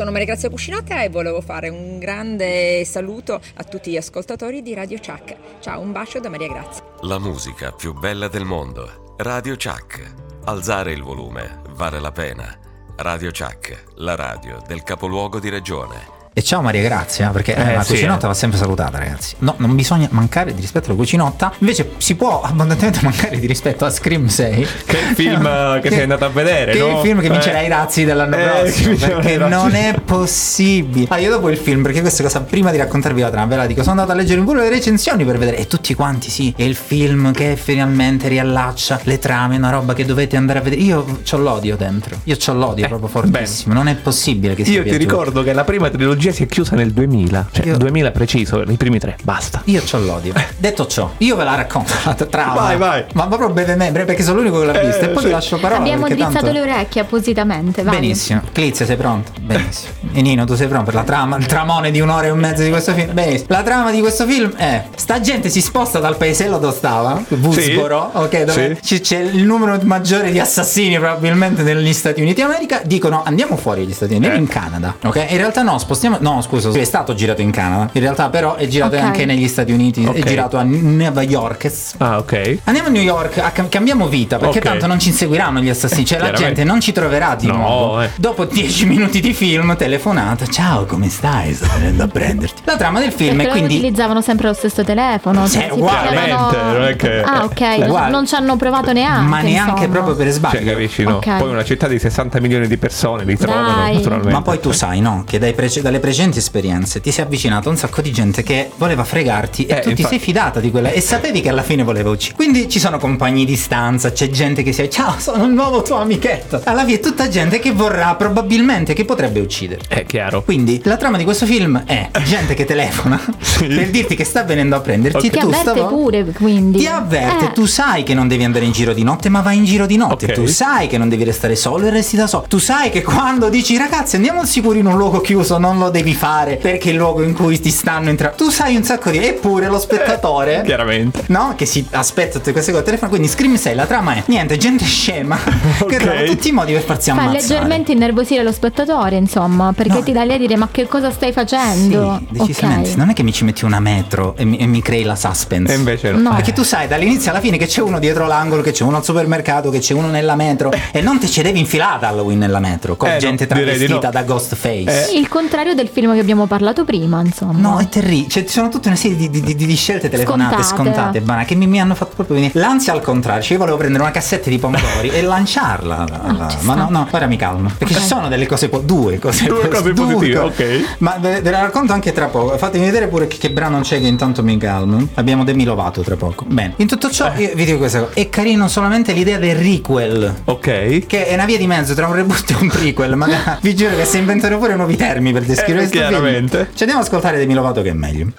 Sono Maria Grazia Cuscinota e volevo fare un grande saluto a tutti gli ascoltatori di Radio Chuck. Ciao, un bacio da Maria Grazia. La musica più bella del mondo. Radio Chuck. Alzare il volume vale la pena. Radio Chuck, la radio del capoluogo di regione. E ciao Maria Grazia, perché eh, Eh, la sì, cucinotta eh. va sempre salutata, ragazzi. No, non bisogna mancare di rispetto alla cucinotta. Invece si può abbondantemente mancare di rispetto a Scream 6. Che è il film eh, che sei andato a vedere, Che è no? il film che vincerà Eh. i razzi dell'anno Eh, che prossimo. Perché non è possibile. Ah, io dopo il film, perché questa cosa, prima di raccontarvi la trama, ve la dico, sono andato a leggere pure le recensioni per vedere. E tutti quanti, sì, è il film che finalmente riallaccia le trame, una roba che dovete andare a vedere. Io ho l'odio dentro. Io ho l'odio proprio fortissimo. Non è possibile che sia Eh, Io ti piaciuto. ricordo che la prima trilogia si è chiusa nel 2000. Cioè, Io- 2000 preciso, i primi tre, basta. Io c'ho l'odio. Detto ciò, io ve la racconto la trama. Vai, vai. Ma proprio brevemente, perché sono l'unico che l'ha vista. Eh, e poi sì. vi lascio parola. Abbiamo perché drizzato tanto... le orecchie appositamente, vai. Benissimo. Clizia, sei pronto? Benissimo. E Nino, tu sei pronto per la trama? Il tramone di un'ora e mezzo di questo film? Benissimo. La trama di questo film è: sta gente si sposta dal paesello dove stava, Woodsboro, ok, dove ci- c'è il numero maggiore di assassini probabilmente negli Stati Uniti d'America. Dicono andiamo fuori dagli Stati Uniti, andiamo in Canada, ok? In realtà no, spostiamo. No, scusa, è stato girato in Canada. In realtà, però, è girato Ok. anche negli Stati Uniti. Ok. È girato a New York. Ah, ok. Andiamo a New York, a cam- cambiamo vita, perché Ok. tanto non ci inseguiranno gli assassini, cioè la gente non ci troverà di No, nuovo. eh. Dopo 10 minuti di film, telefonata, ciao, come stai? Sto venendo a prenderti. La trama del film è quindi utilizzavano sempre lo stesso telefono. Sì, cioè, non è che- Ah, ok. Uguale. Non ci hanno provato neanche. ma neanche insomma. proprio per sbaglio. Cioè, capisci, no? Poi una città di 60 milioni di persone li trovano Dai. naturalmente. Ma poi tu sai, no? Che dai prece- dalle precedenti esperienze ti sei avvicinato a un sacco di gente che voleva fregarti e Eh, tu ti infatti. sei fidata di quella e sapevi che alla fine voleva uccidere. Quindi ci sono compagni di stanza, c'è gente che si ciao, sono il nuovo tuo amichetto. Alla fine è tutta gente che vorrà probabilmente che potrebbe uccidere. È chiaro. Quindi la trama di questo film è gente che telefona per dirti che sta venendo a prenderti Ti e tu avverte stavo- pure, quindi. Ti avverte, Eh. tu sai che non devi andare in giro di notte, ma vai in giro di notte. Ok. Tu sai che non devi restare solo e resti da solo. Tu sai che quando dici ragazzi andiamo al sicuro in un luogo chiuso, non lo devi fare perché il luogo in cui ti stanno entrando. Tu sai un sacco di. Eppure lo spettatore. Chiaramente. No? Che si aspetta tutte queste cose al telefono. Quindi Scream 6, la trama è niente, gente scema che Ok. trova tutti i modi per farsi Fa ammazzare. leggermente innervosire lo spettatore, insomma, perché No. ti dà lì a dire ma che cosa stai facendo? Sì, decisamente. Ok. Non è che mi ci metti una metro e mi, e mi crei la suspense. E invece no. No. Perché tu sai dall'inizio alla fine che c'è uno dietro l'angolo, che c'è uno al supermercato, che c'è uno nella metro. E non te ci devi infilare ad Halloween nella metro con Eh, gente travestita no. da Ghostface. Il contrario del film che abbiamo parlato prima, insomma. No, è terribile. Cioè, ci sono tutta una serie di, di- di- di scelte telefonate Scontate. scontate, banali, che mi, mi hanno fatto proprio venire. L'ansia al contrario. Cioè, io volevo prendere una cassetta di pomodori e lanciarla. la- la- ma no, no, ora mi calmo. Perché ci sono delle cose, po- due cose, Due cose due positive, cose. ok. Ma ve, ve la racconto anche tra poco. Fatemi vedere pure che, che brano c'è che intanto mi calmo. Abbiamo Demi Lovato tra poco. Bene. In tutto ciò, Eh. io vi dico questa cosa. È carino solamente l'idea del requel. Ok. Che è una via di mezzo tra un reboot e un prequel. Ma vi giuro che si inventano pure nuovi termini per descrivere. Chiaramente. Ci andiamo ad ascoltare Demi Lovato che è meglio.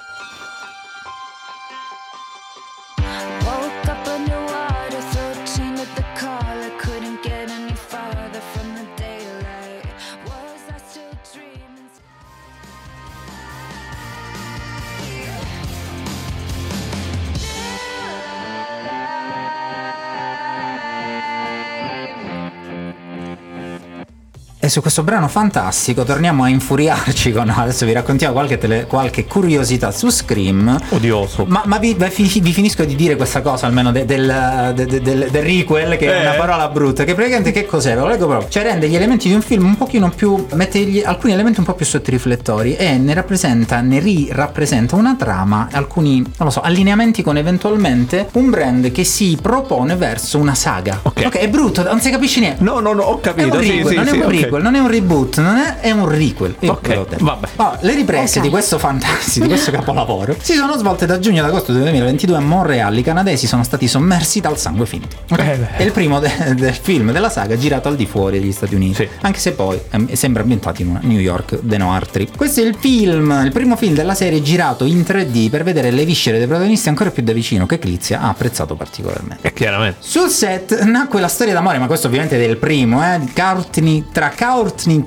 Su questo brano fantastico torniamo a infuriarci con... Adesso vi raccontiamo qualche, tele- qualche curiosità su Scream. Odioso. Ma, ma vi, vi vi finisco di dire questa cosa almeno de- del, de- de- del, del requel, che è Eh. una parola brutta, che praticamente che cos'è? Ve Lo leggo proprio. Cioè rende gli elementi di un film un pochino più... mette gli- alcuni elementi un po' più sotto i riflettori e ne rappresenta, ne rirappresenta una trama, alcuni, non lo so, allineamenti con eventualmente un brand che si propone verso una saga. Ok. è brutto, non si capisce niente. No, no, no, ho È capito. un sì, requel, sì, non sì, è un ok. requel, non è un reboot, non è, è un requel. Ok, vabbè. Oh, le riprese Ok. di questo fantastico, di questo capolavoro, si sono svolte da giugno ad agosto del 2022 a Montreal. I canadesi sono stati sommersi dal sangue finto. Ok? Eh è il primo de- del film della saga girato al di fuori degli Stati Uniti. Sì. Anche se poi ehm, sembra ambientato in una New York de Noir Trip. Questo è il film, il primo film della serie girato in 3D per vedere le viscere dei protagonisti ancora più da vicino, che Clizia ha apprezzato particolarmente. E chiaramente. Sul set nacque la storia d'amore, ma questo ovviamente è del primo, eh? Courtney, tra Courtney,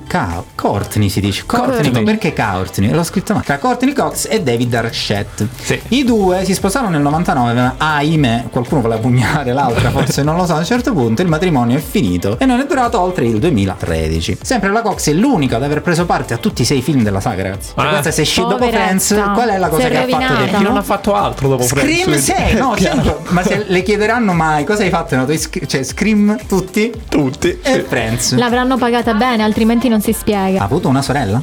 Ca- Courtney si dice, Courtney, Courtney. perché Courtney? L'ho scritto male. Tra Courtney Cox e David Arquette. Sì. I due si sposarono nel 99, ma ahimè, qualcuno voleva pugnare l'altra, forse non lo so, a un certo punto il matrimonio è finito e non è durato oltre il 2013. Sempre la Cox è l'unica ad aver preso parte a tutti i sei film della saga, ragazzi. Cioè, Ah. questa se esce dopo. Friends, qual è la cosa che ha fatto del Chi non ha fatto altro dopo Scream Friends? 6, no, Chiaro. certo. ma se le chiederanno mai cosa hai fatto tuoi sc- cioè Scream tutti Tutti. e Friends. L'avranno pagata bene, altrimenti non si Ha spiega. avuto una sorella?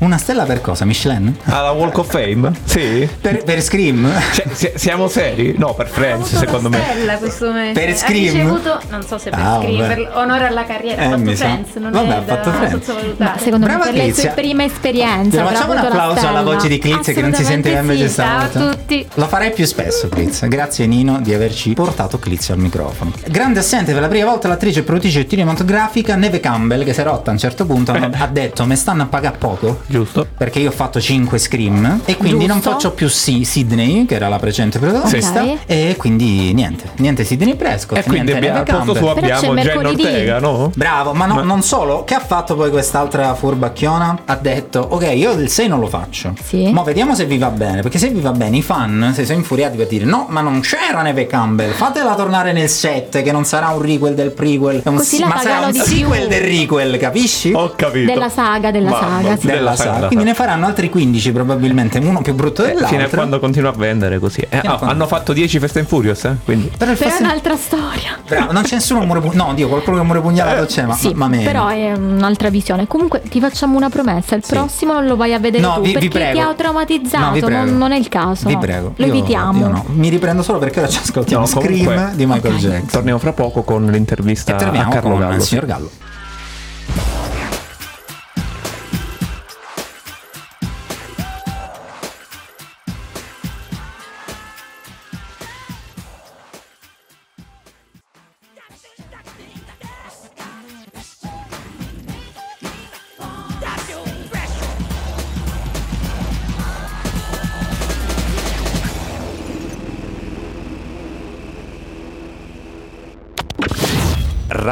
Una stella per cosa? Michelin? Alla Walk of Fame? Sì. Per, per Scream? Cioè, si- siamo seri? No, per Friends, secondo me. Stella questo mese. Per Ha Scream? ricevuto, non so se per Ah, Scream, vabbè. per onore alla carriera, Eh, ha fatto mi sa. Friends, non Vabbè, è ha fatto da Friends. sottovalutare. Secondo Brava me per le Clizia. sue prime esperienze avrà facciamo un applauso alla voce di Clizia che non si sente invece Assolutamente sì, stavolta. ciao a tutti. Lo farei più spesso, Clizia. Grazie Nino di averci portato Clizia al microfono. Grande assente per la prima volta l'attrice e produttrice cinematografica Neve Campbell, che si è rotta a un certo punto, ha detto: Mi stanno a pagare poco. Giusto? Perché io ho fatto 5 scream e quindi non Giusto. faccio più Si- Sydney, che era la precedente protagonista. Ok. E quindi niente, niente Sydney Prescott. E quindi niente abbiamo, al posto suo abbiamo Jen. Ortega, no? Bravo, ma, no- Ma- non solo, che ha fatto poi quest'altra furbacchiona? Ha detto, ok, io il 6 non lo faccio. Sì. Ma vediamo se vi va bene, perché se vi va bene i fan si sono infuriati per dire, no, ma non c'era Neve Campbell, fatela tornare nel 7, che non sarà un requel del prequel, è un Così si- la ma sarà un di sequel più. del requel, capisci? Ho capito. Della saga, della Mamma, saga, sì. Della saga. Quindi ne faranno altri 15 probabilmente, uno più brutto dell'altro. Fino a quando continua a vendere così. Eh, quando- hanno fatto 10 Fast and Furious, eh? Quindi. Però il Però è Fast and- un'altra storia. Bravo, non c'è nessuno muore pugnalato. No, Dio, qualcuno che muore pugnalato c'è, ma, sì, ma meno. però è un'altra visione. Comunque ti facciamo una promessa: il Sì. prossimo non lo vai a vedere No, tu vi- vi perché prego. ti ha No, vi traumatizzato. prego. non, non è il caso. Vi no. prego. Lo evitiamo. io no. Mi riprendo solo perché ora ci ascoltiamo No, comunque- Scream di Michael Ok. Jackson. Torniamo fra poco con l'intervista a Carlo con Gallo. il signor Gallo.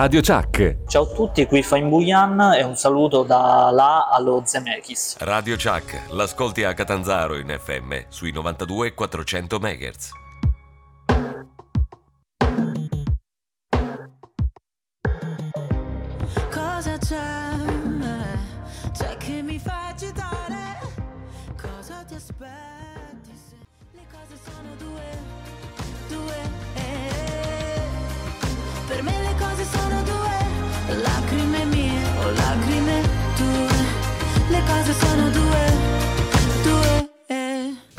Radio Chuck. Ciao a tutti, qui Fine Buyan e un saluto da là allo Zemeckis. Radio Chuck, l'ascolti a Catanzaro in FM sui 92 e 400 MHz. Cosa c'è? C'è che mi fa agitare? Cosa ti aspetti? se Le cose sono due. Lacrime tue. Le cose sono due,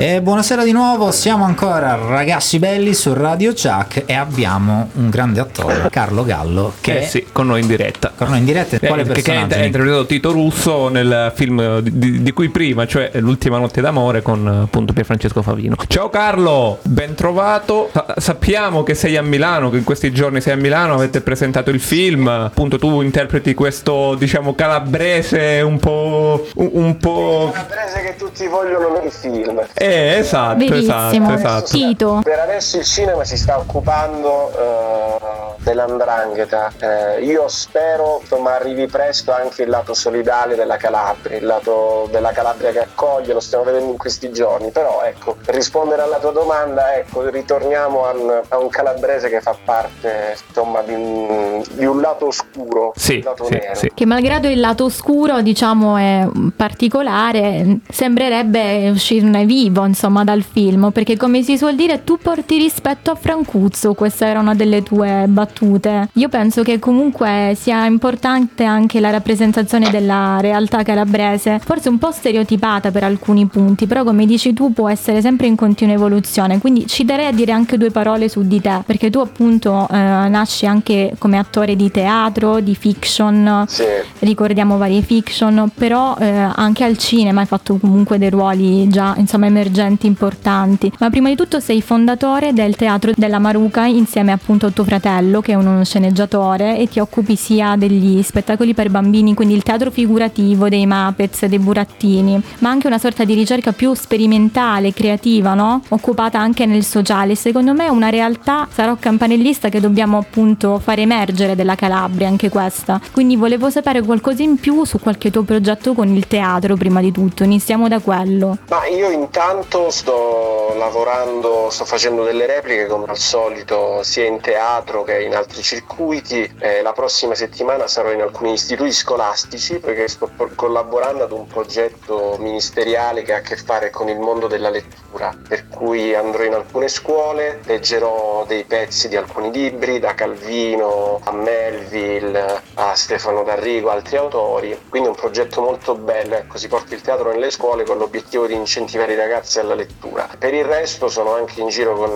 E buonasera di nuovo, siamo ancora ragazzi belli su Radio Chuck e abbiamo un grande attore, Carlo Gallo, che Eh sì, con noi in diretta. con noi in diretta. Eh, Quale che- che personaggio? ha interpretato Tito Russo nel film di, di- di cui prima, cioè L'ultima notte d'amore con appunto Pierfrancesco Favino. Ciao Carlo, ben trovato. Sa- sappiamo che sei a Milano, che in questi giorni sei a Milano, avete presentato il film. Appunto tu interpreti questo, diciamo, calabrese un po'... un, un po'... Calabrese che tutti vogliono nel film. Eh, esatto, Verissimo. esatto, esatto. Tito. Per adesso il cinema si sta occupando eh, dell'andrangheta. Eh, io spero insomma, arrivi presto anche il lato solidale della Calabria, il lato della Calabria che accoglie, lo stiamo vedendo in questi giorni. Però ecco, per rispondere alla tua domanda, ecco, ritorniamo a un, a un calabrese che fa parte insomma, di, un, di un lato oscuro, Sì, un lato sì, nero. sì. Che malgrado il lato oscuro, diciamo, è particolare, sembrerebbe uscirne vivo, insomma, dal film, perché come si suol dire, tu porti rispetto a Francuzzo, questa era una delle tue battute. Io penso che comunque sia importante anche la rappresentazione della realtà calabrese, forse un po' stereotipata per alcuni punti, però come dici tu può essere sempre in continua evoluzione, quindi ci darei a dire anche due parole su di te, perché tu appunto eh, nasci anche come attore di teatro, di fiction, Sì. ricordiamo varie fiction, però eh, anche al cinema hai fatto comunque dei ruoli già insomma emergenti importanti. Ma prima di tutto sei fondatore del teatro della Maruca insieme appunto a tuo fratello che è uno sceneggiatore e ti occupi sia degli spettacoli per bambini, quindi il teatro figurativo dei Muppets, dei burattini, ma anche una sorta di ricerca più sperimentale, creativa, no? Occupata anche nel sociale. Secondo me è una realtà, sarò campanellista, che dobbiamo appunto fare emergere della Calabria, anche questa. Quindi volevo sapere qualcosa in più su qualche tuo progetto con il teatro prima di tutto. Iniziamo da quello. Ma io intanto sto lavorando, sto facendo delle repliche come al solito sia in teatro che in altri circuiti. Eh, la prossima settimana sarò in alcuni istituti scolastici perché sto collaborando ad un progetto ministeriale che ha a che fare con il mondo della lettura. Per cui andrò in alcune scuole, leggerò dei pezzi di alcuni libri, da Calvino a Melville, a Stefano D'Arrigo, altri autori. Quindi è un progetto molto bello, ecco, si porta il teatro nelle scuole con l'obiettivo di incentivare i ragazzi alla lettura. Per il resto sono anche in giro con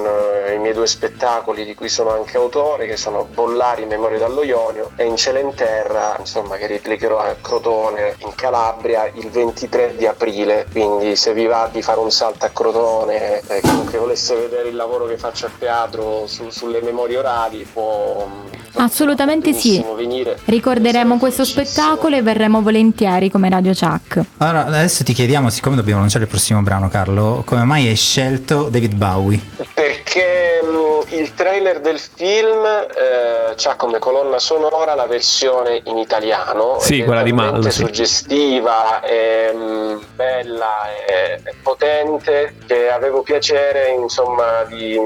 eh, i miei due spettacoli di cui sono anche autore, che sono Bollari, Memorie dallo Ionio e In Cielo e in Terra, insomma, che replicherò a Crotone in Calabria il 23 di aprile. Quindi se vi va di fare un salto a Crotone, eh, chiunque volesse vedere il lavoro che faccio a teatro su- sulle memorie orali può Assolutamente sì. venire. Ricorderemo questo spettacolo e verremo volentieri come Radio Chuck. Allora, adesso ti chiediamo, siccome dobbiamo lanciare il prossimo brano, Carlo, come mai hai scelto David Bowie? Perché mh, il trailer del film eh, ha come colonna sonora la versione in italiano. Sì, è quella di Mallo, sì. suggestiva, mh, bella e, e potente che avevo piacere insomma di,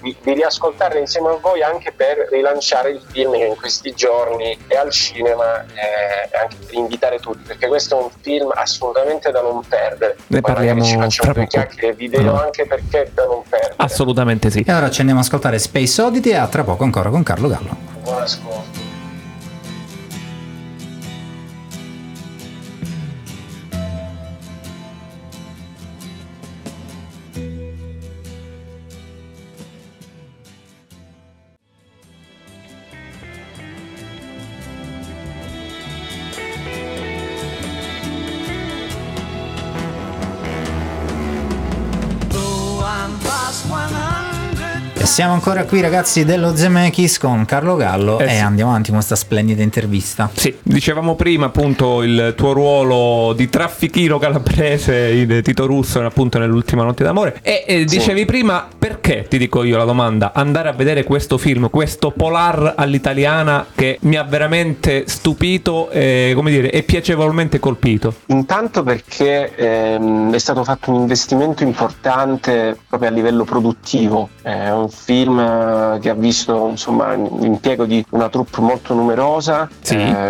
di- di riascoltarla insieme a voi anche per rilanciare il film che in questi giorni è al cinema e anche per invitare tutti perché questo è un film assolutamente da non perdere. Ne Poi parliamo ci facciamo due chiacchiere, vi dirò Ah. anche perché è da non perdere. Assolutamente sì. E allora ci andiamo ad ascoltare Space Oddity e a tra poco ancora con Carlo Gallo. Buon ascolto. Siamo ancora qui ragazzi dello Zemeckis con Carlo Gallo Eh e sì. andiamo avanti con questa splendida intervista. Sì, dicevamo prima appunto il tuo ruolo di traffichino calabrese in Tito Russo appunto nell'ultima notte d'amore e, e dicevi prima perché, ti dico io la domanda, andare a vedere questo film, questo polar all'italiana che mi ha veramente stupito e come dire, e piacevolmente colpito. Intanto perché ehm, è stato fatto un investimento importante proprio a livello produttivo, è un film eh, che ha visto insomma l'impiego di una troupe molto numerosa,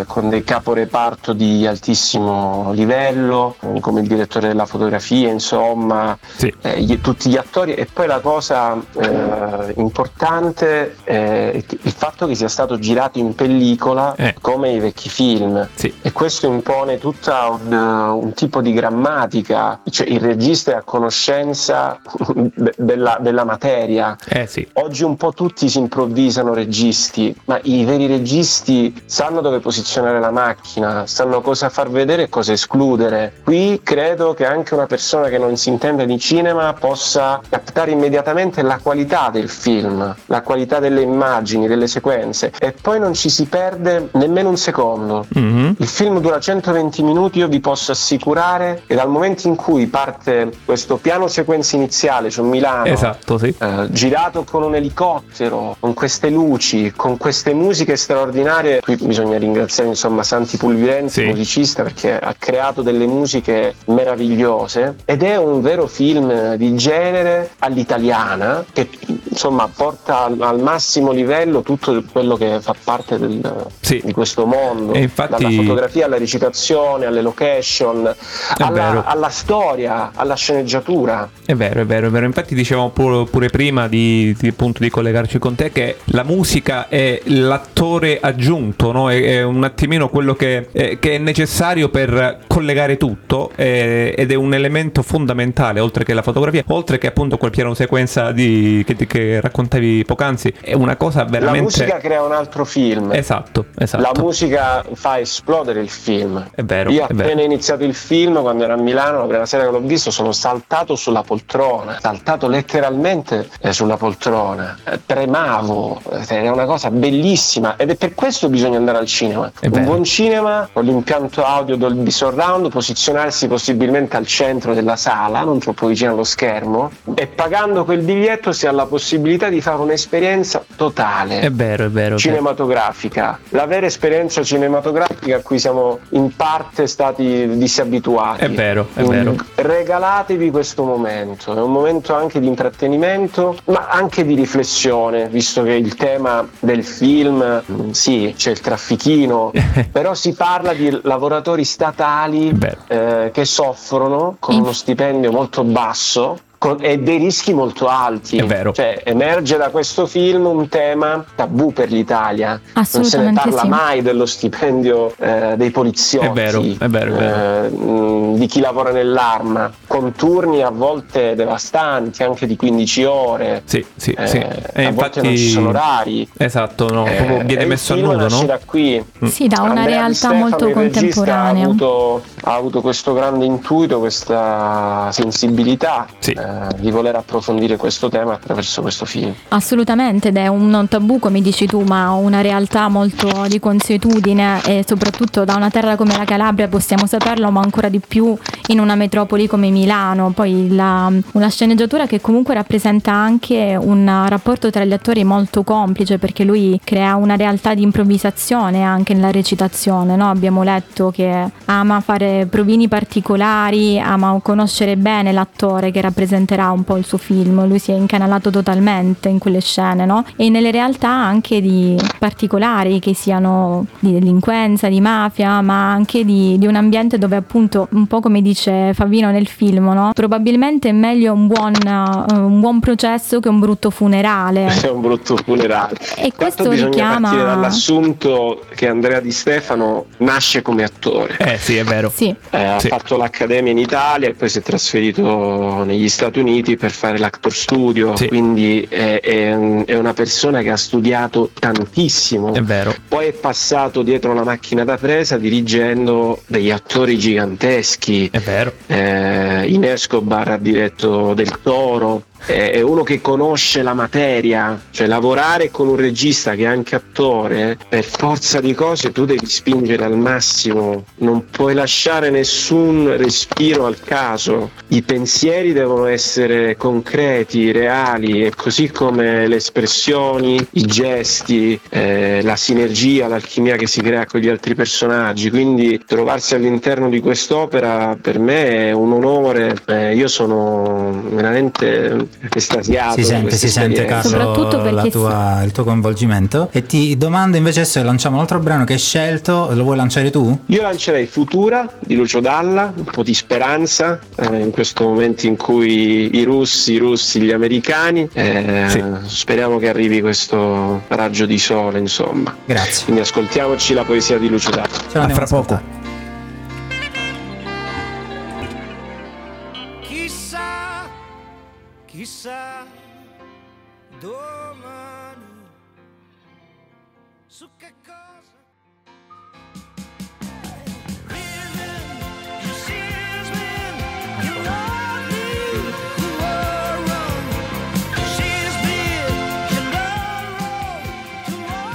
eh, con dei caporeparto di altissimo livello, eh, come il direttore della fotografia, insomma, eh, gli- tutti gli attori. E poi la cosa eh, importante è che- il fatto che sia stato girato in pellicola come i vecchi film. E questo impone tutta un, un tipo di grammatica, cioè il regista è a conoscenza de- della, della materia. Eh sì. Oggi un po' tutti si improvvisano registi, ma i veri registi sanno dove posizionare la macchina, sanno cosa far vedere e cosa escludere. Qui credo che anche una persona che non si intende di cinema possa captare immediatamente la qualità del film, la qualità delle immagini, delle sequenze e poi non ci si perde nemmeno un secondo. Mhm. Il film dura 120 minuti, io vi posso assicurare che dal momento in cui parte questo piano sequenza iniziale su Milano, Esatto, sì. eh, girato con un elicottero, con queste luci, con queste musiche straordinarie, qui bisogna ringraziare insomma Santi Pulvirenti, musicista, perché ha creato delle musiche meravigliose. Ed è un vero film di genere all'italiana che insomma porta al, al massimo livello tutto quello che fa parte del- di questo mondo, infatti- dalla fotografia alla recitazione, alle location, alla, alla storia, alla sceneggiatura. È vero, è vero, è vero. Infatti dicevamo pure prima di, di- appunto di collegarci con te che la musica è l'attore aggiunto, no? è, è un attimino quello che, è- che è necessario per collegare tutto eh, ed è un elemento fondamentale, oltre che la fotografia, oltre che appunto quel piano sequenza di- che, che raccontavi poc'anzi, è una cosa veramente... La musica crea un altro film. Esatto, esatto. La musica fa esplodere il film. È vero, Io è appena vero. iniziato il film, quando ero a Milano, la prima sera che l'ho visto, sono saltato sulla poltrona, saltato letteralmente eh, sulla poltrona, Eh, tremavo, Eh, era una cosa bellissima ed è per questo che bisogna andare al cinema. È Un buon cinema con l'impianto audio Dolby Surround, posizionarsi possibilmente al centro della sala, non troppo vicino allo schermo, e pagando quel biglietto si ha la possibilità di fare un'esperienza totale È vero, è vero. cinematografica, la vera esperienza cinematografica a cui siamo in parte stati disabituati. È vero, è Mm, vero. Regalatevi questo momento, è un momento anche di intrattenimento, ma anche di riflessione, visto che il tema del film, mm, sì, c'è il traffichino, però si parla di lavoratori statali eh, che soffrono con uno stipendio molto basso con- e dei rischi molto alti. È vero. Cioè, emerge da questo film un tema tabù per l'Italia. Non se ne parla sì. mai dello stipendio eh, dei poliziotti. È vero, è vero, è vero. eh, mh, di chi lavora nell'arma, con turni a volte devastanti, anche di 15 ore. Sì, sì, Eh, sì. a E volte non ci sono orari. Esatto, no, Eh, viene il messo a film nudo, nasce no? da qui. Sì, da una Andrea realtà Stefano, molto contemporanea. Ha avuto, ha avuto questo grande intuito, questa sensibilità eh, di voler approfondire questo tema attraverso questo film. Assolutamente, ed è un tabù come dici tu, ma una realtà molto di consuetudine e soprattutto da una terra come la Calabria possiamo saperlo, ma ancora di più in una metropoli come Milano. Poi la- una sceneggiatura che comunque rappresenta anche un rapporto tra gli attori molto complice perché lui crea una realtà di improvvisazione anche nella recitazione. no? Abbiamo letto che ama fare provini particolari, ama conoscere bene l'attore che rappresenterà un po' il suo film. Lui si è incanalato totalmente in quelle scene, no? E nelle realtà anche di particolari, che siano di delinquenza, di mafia, ma anche di, di un ambiente dove appunto, un po' come dice Favino nel film, no? Probabilmente è meglio un buon, eh, un buon processo che un brutto funerale. È un brutto funerale. E Tanto questo bisogna richiama- partire dall'assunto che Andrea Di Stefano nasce come attore. Eh sì, è vero. Sì. Eh, ha Sì. fatto l'accademia in Italia e poi si è trasferito negli Stati Uniti per fare l'actor studio, quindi è, è è una persona che ha studiato tantissimo. È vero. Poi è passato dietro la macchina da presa dirigendo degli attori giganteschi. È vero. Eh, in Escobar ha diretto Del Toro. È uno che conosce la materia, cioè lavorare con un regista che è anche attore, per forza di cose tu devi spingere al massimo, non puoi lasciare nessun respiro al caso. I pensieri devono essere concreti, reali, e così come le espressioni, i gesti, eh, la sinergia, l'alchimia che si crea con gli altri personaggi. Quindi trovarsi all'interno di quest'opera per me è un onore. Eh, io sono veramente estasiato. Si sente, si sente. Carlo la tua- il tuo coinvolgimento e ti domando invece se lanciamo un altro brano che hai scelto, lo vuoi lanciare tu? Io lancerei Futura di Lucio Dalla, un po' di speranza eh, in questo momento in cui i russi, i russi, gli americani, eh, speriamo che arrivi questo raggio di sole, insomma. Grazie. Quindi ascoltiamoci la poesia di Lucio Dalla. Ce la andiamo ad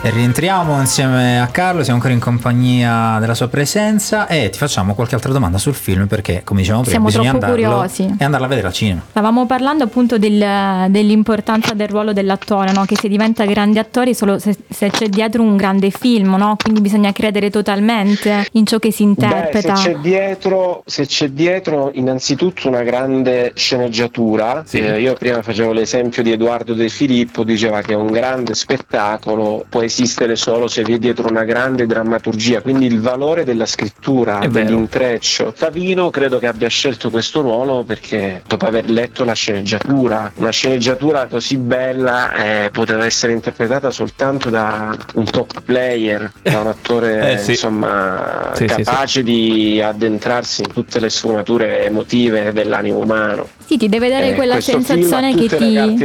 E rientriamo insieme a Carlo, siamo ancora in compagnia della sua presenza e ti facciamo qualche altra domanda sul film perché come dicevamo prima Siamo bisogna troppo andarlo curiosi. e andarla a vedere al cinema. Stavamo parlando appunto del- dell'importanza del ruolo dell'attore, no? che si diventa grandi attori solo se, se c'è dietro un grande film, no? quindi bisogna credere totalmente in ciò che si interpreta. Beh, se c'è dietro, se c'è dietro innanzitutto una grande sceneggiatura, eh, io prima facevo l'esempio di Edoardo De Filippo, diceva che un grande spettacolo può esistere solo se vi è dietro una grande drammaturgia, quindi il valore della scrittura, È dell'intreccio. Favino credo che abbia scelto questo ruolo perché dopo aver letto la sceneggiatura, una sceneggiatura così bella eh, poteva essere interpretata soltanto da un top player, da un attore Eh, sì. insomma Sì, sì, capace di addentrarsi in tutte le sfumature emotive dell'animo umano. Sì, ti deve dare Eh, quella sensazione che ti,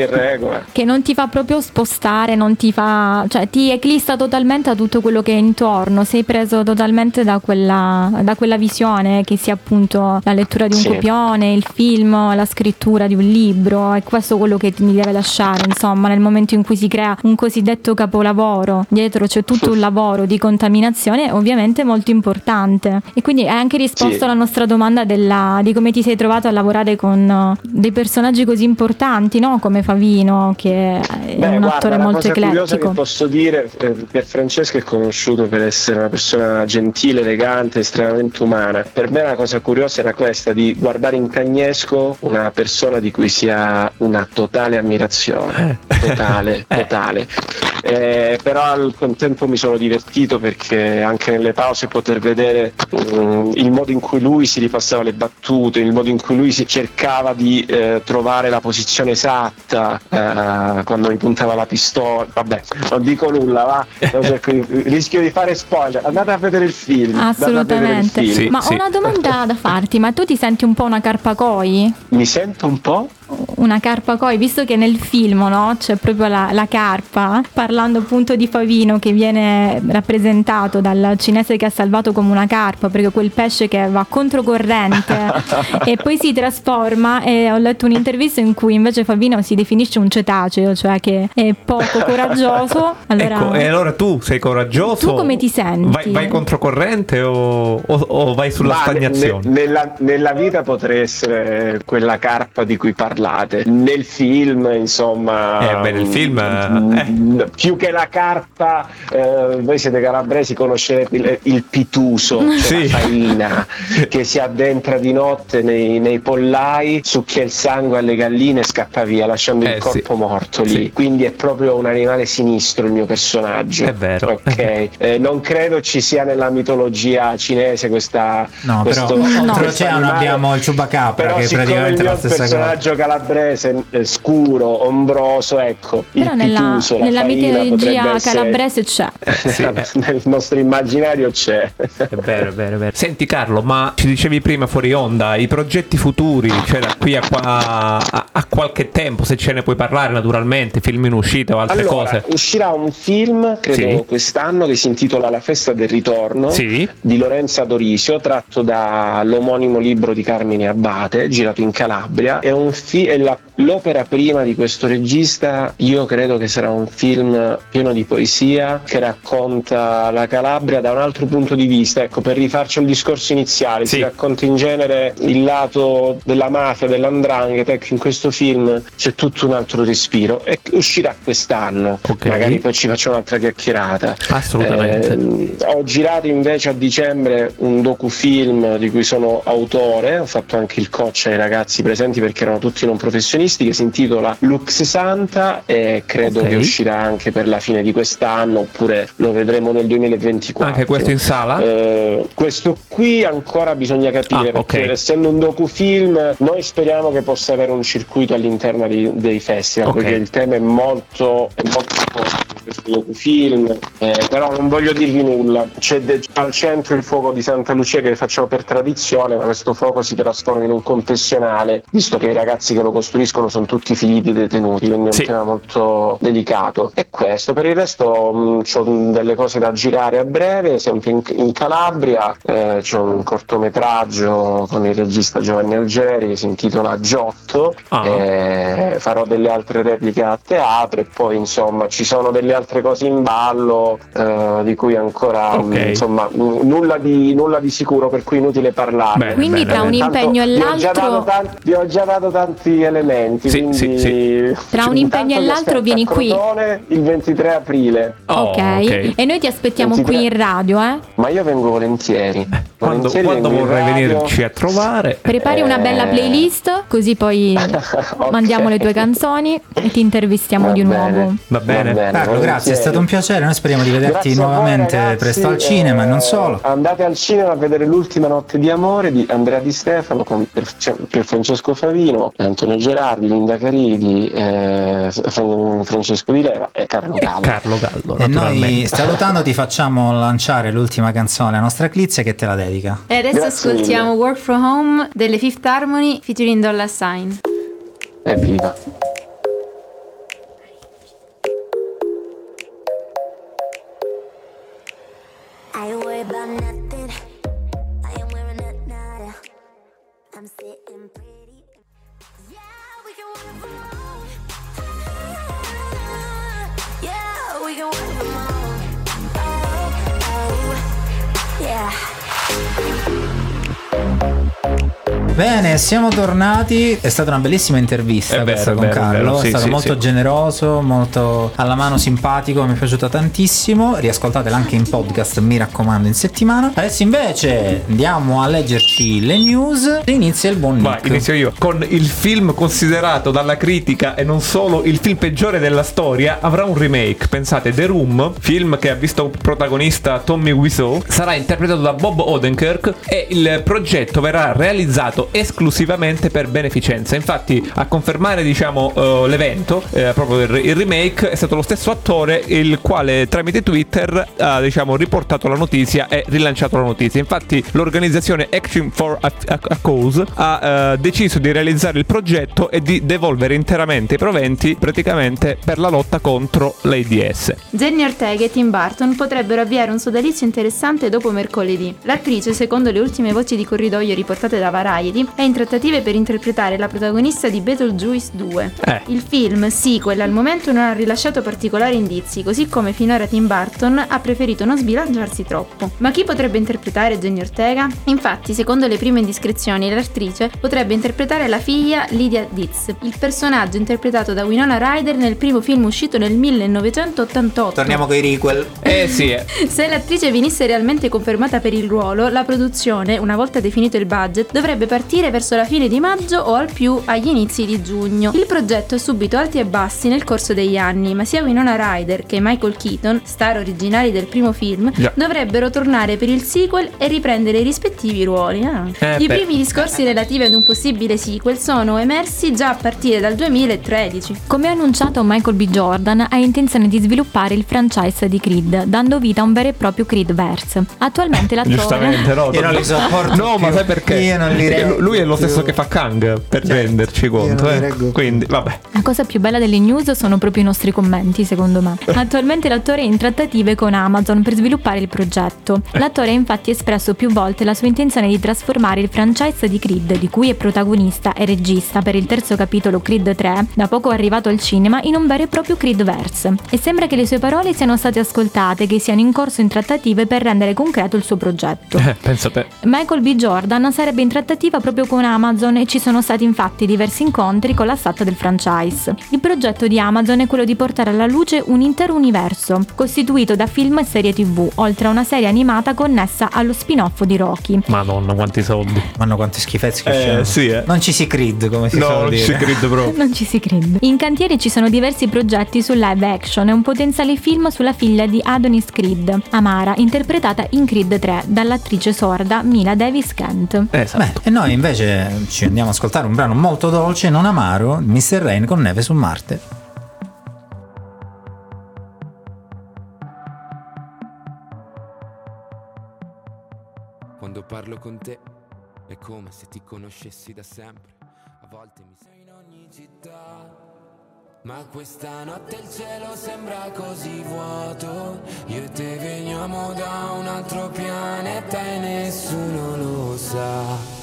che non ti fa proprio spostare, non ti fa, cioè ti eclissa totalmente a tutto quello che è intorno, sei preso totalmente da quella, da quella visione che sia appunto la lettura di un Sì. copione, il film, la scrittura di un libro, è questo quello che ti mi deve lasciare, insomma, nel momento in cui si crea un cosiddetto capolavoro, dietro c'è tutto un lavoro di contaminazione ovviamente molto importante. E quindi hai anche risposto Sì. alla nostra domanda della- di come ti sei trovato a lavorare con eh, dei personaggi così importanti, no? come Favino, che è Beh, un guarda, attore la molto cosa curiosa eclettico. che posso dire, eh, Pier Francesco è conosciuto per essere una persona gentile, elegante, estremamente umana. Per me la cosa curiosa era questa, di guardare in Cagnesco una persona di cui si ha una totale ammirazione, totale, totale. Eh, però al contempo mi sono divertito perché anche nelle pause poter vedere mm, il modo in cui lui si ripassava le battute, il modo in cui lui si cercava di eh, trovare la posizione esatta eh, quando mi puntava la pistola. Vabbè, non dico nulla, va. Di- rischio di fare spoiler. Andate a vedere il film. andate a vedere il Assolutamente. film. ma ho una domanda da farti, ma tu ti senti un po' una carpa coi? Mi sento un po'? Una carpa coi, visto che nel film no, c'è proprio la, la carpa, parlando appunto di Favino che viene rappresentato dal cinese che ha salvato come una carpa, perché quel pesce che va controcorrente e poi si trasforma e ho letto un'intervista in cui invece Favino si definisce un cetaceo, cioè che è poco coraggioso. Allora, Ecco, e allora tu sei coraggioso? Tu come ti senti? Vai, vai controcorrente o, o- o vai sulla Ma stagnazione? ne- nella, nella vita potrei essere quella carpa di cui parlate. Nel film, insomma. Eh, beh, nel film, mm, Più che la carpa, eh, voi siete calabresi, conoscerete il, il pituso, cioè Sì. la faina che si addentra di notte nei, nei pollai, succhia il sangue alle galline e scappa via, lasciando Eh, il sì. corpo morto lì. Sì. Quindi è proprio un animale sinistro il mio personaggio. È vero. Ok, Eh, non credo ci sia nella mitologia cinese questa. No, questo, però questo oltreoceano animale. abbiamo il Chupacabra Però che è praticamente il la mio stessa cosa. Calabrese eh, scuro, ombroso, ecco, Però nella, pituso, la nella mitologia essere- calabrese c'è. nel nostro immaginario c'è. È vero, è vero, è vero. Senti Carlo, ma ci dicevi prima fuori onda, i progetti futuri, cioè da qui a, qua- a- a qualche tempo, se ce ne puoi parlare naturalmente, film in uscita o altre allora, cose. uscirà un film, credo Sì. quest'anno, che si intitola La festa del ritorno Sì. di Lorenza Dorisio, tratto dall'omonimo libro di Carmine Abbate, girato in Calabria. È, un fi- è la- l'opera prima di questo regista, io credo che sarà un film pieno di poesia che racconta la Calabria da un altro punto di vista. Ecco, per rifarci al discorso iniziale, si racconta in genere il lato della mafia, dell'andrangheta, ecco, in questo film c'è tutto un altro respiro e uscirà quest'anno. Magari poi ci facciamo un'altra chiacchierata. Assolutamente. Ehm, ho girato invece a dicembre un docufilm di cui sono autore, ho fatto anche il coach ai ragazzi presenti perché erano tutti non professionisti che si intitola Look 60 e credo Ok. che uscirà anche per la fine di quest'anno oppure lo vedremo nel 2024. Anche questo in sala? Eh, questo qui ancora bisogna capire Ah, perché ok. essendo un docufilm noi speriamo che possa avere un circuito all'interno di- dei festival Ok. perché il tema è molto, è molto docufilm eh, però non voglio dirvi nulla c'è de- al centro il fuoco di Santa Lucia che facciamo per tradizione ma questo fuoco si trasforma in un confessionale visto che i ragazzi che lo costruiscono sono tutti figli di detenuti quindi è un Sì. tema molto delicato e questo per il resto ho delle cose da girare a breve sempre in, in Calabria eh, c'è un cortometraggio con il regista Giovanni Algeri che si intitola Giotto Ah. eh, farò delle altre repliche a teatro e poi insomma ci sono delle altre cose in ballo eh, di cui ancora Ok. mh, insomma mh, nulla di, nulla di sicuro per cui inutile parlare Bene, Quindi tra un Tanto impegno e vi ho già l'altro- tanti- vi ho già dato tanti elementi Sì, quindi sì, sì. Tra un impegno e l'altro vieni a qui. Crotone il 23 aprile Oh, ok. E noi ti aspettiamo 23. qui in radio, eh? ma io vengo volentieri Quando, Volentieri quando vorrai radio. venirci a trovare. Prepari una bella Eh. playlist, così poi Mandiamo le tue canzoni e ti intervistiamo Va di bene. nuovo. Va bene? Carlo, grazie, è stato un piacere. Noi speriamo di vederti Grazie a voi, nuovamente ragazzi, presto al eh, cinema e non solo. Andate al cinema a vedere l'ultima notte di amore di Andrea Di Stefano con per, cioè, per Francesco Favino, Antonio Gerardi, Linda Caridi, eh, Fran- Francesco Di Leva e Carlo Gallo. Carlo Gallo, E noi naturalmente. salutando ti facciamo lanciare l'ultima canzone, la nostra Clizia che te la dedica. E adesso Grazie ascoltiamo mille. Work From Home delle Fifth Harmony featuring Dolla Sign. Evviva! I Bene, siamo tornati. È stata una bellissima intervista È vero, questa è con vero, è Carlo. vero, È, sì, stato sì, molto sì. generoso, molto alla mano simpatico. Mi è piaciuta tantissimo. Riascoltatela anche in podcast, mi raccomando, in settimana. Adesso invece andiamo a leggerci le news. Inizia il buon Vai, Nick. inizio io. Con il film considerato dalla critica e non solo il film peggiore della storia, avrà un remake. Pensate, The Room, film che ha visto protagonista Tommy Wiseau, sarà interpretato da Bob Odenkirk e il progetto verrà realizzato esclusivamente per beneficenza. Infatti, a confermare, diciamo, eh, l'evento, eh, proprio il, il remake, è stato lo stesso attore il quale tramite Twitter ha, diciamo, riportato la notizia e rilanciato la notizia. Infatti, l'organizzazione Action for a, a- a Cause ha eh, deciso di realizzare il progetto e di devolvere interamente i proventi praticamente per la lotta contro l'AIDS. Jenny Ortega e Tim Burton potrebbero avviare un sodalizio interessante dopo mercoledì. L'attrice, secondo le ultime voci di corridoio riportate da Variety, è in trattative per interpretare la protagonista di Beetlejuice 2. Eh. Il film, sequel, al momento non ha rilasciato particolari indizi, così come finora Tim Burton ha preferito non sbilanciarsi troppo. Ma chi potrebbe interpretare Jenny Ortega? Infatti, secondo le prime indiscrezioni, l'attrice potrebbe interpretare la figlia Lydia Dietz, il personaggio interpretato da Winona Ryder nel primo film uscito nel 1988. Torniamo con i requel. Eh sì, eh. Se l'attrice venisse realmente confermata per il ruolo, la produzione, una volta definito il budget, dovrebbe partire verso la fine di maggio o al più agli inizi di giugno. Il progetto ha subito alti e bassi nel corso degli anni, ma sia Winona Ryder che Michael Keaton, star originali del primo film, Già. dovrebbero tornare per il sequel e riprendere i rispettivi ruoli. ah. Eh, I beh. primi discorsi relativi ad un possibile sequel sono emersi già a partire dal 2013. Come annunciato, Michael B. Jordan ha intenzione di sviluppare il franchise di Creed, dando vita a un vero e proprio Creedverse. Attualmente l'attore Giustamente, no? Io non li sopporto No, ma più. sai perché? Io non li reggo Lui è lo stesso che fa Kang, per renderci conto. eh. Quindi, vabbè. La cosa più bella delle news sono proprio i nostri commenti, secondo me. Attualmente l'attore è in trattative con Amazon per sviluppare il progetto. L'attore ha infatti espresso più volte la sua intenzione di trasformare il franchise di Creed, di cui è protagonista e regista per il terzo capitolo Creed 3, da poco arrivato al cinema, in un vero e proprio Creedverse. E sembra che le sue parole siano state ascoltate e che siano in corso in trattative per rendere concreto il suo progetto. Eh, pensa te. Michael B. Jordan sarebbe in trattativa proprio con Amazon e ci sono stati infatti diversi incontri con la SAT del franchise. Il progetto di Amazon è quello di portare alla luce un intero universo, costituito da film e serie tv, oltre a una serie animata connessa allo spin-off di Rocky. Madonna, quanti soldi. Manno quanti schifezzi che Eh, sì, eh. Non ci si crid, come si No, suol non dire. ci credo proprio. Non ci si crede. In cantiere ci sono diversi progetti su live action e un potenziale film sulla figlia di Adonis Creed, Amara, interpretata in Creed 3 dall'attrice sorda Mila Davis Kent. Esatto. Beh, e noi invece ci andiamo a ascoltare un brano molto dolce, non amaro, Mr. Rain con neve su Marte. Quando parlo con te è come se ti conoscessi da sempre. A volte mi sei in ogni città. Ma questa notte il cielo sembra così vuoto. Io e te veniamo da un altro pianeta e nessuno lo sa.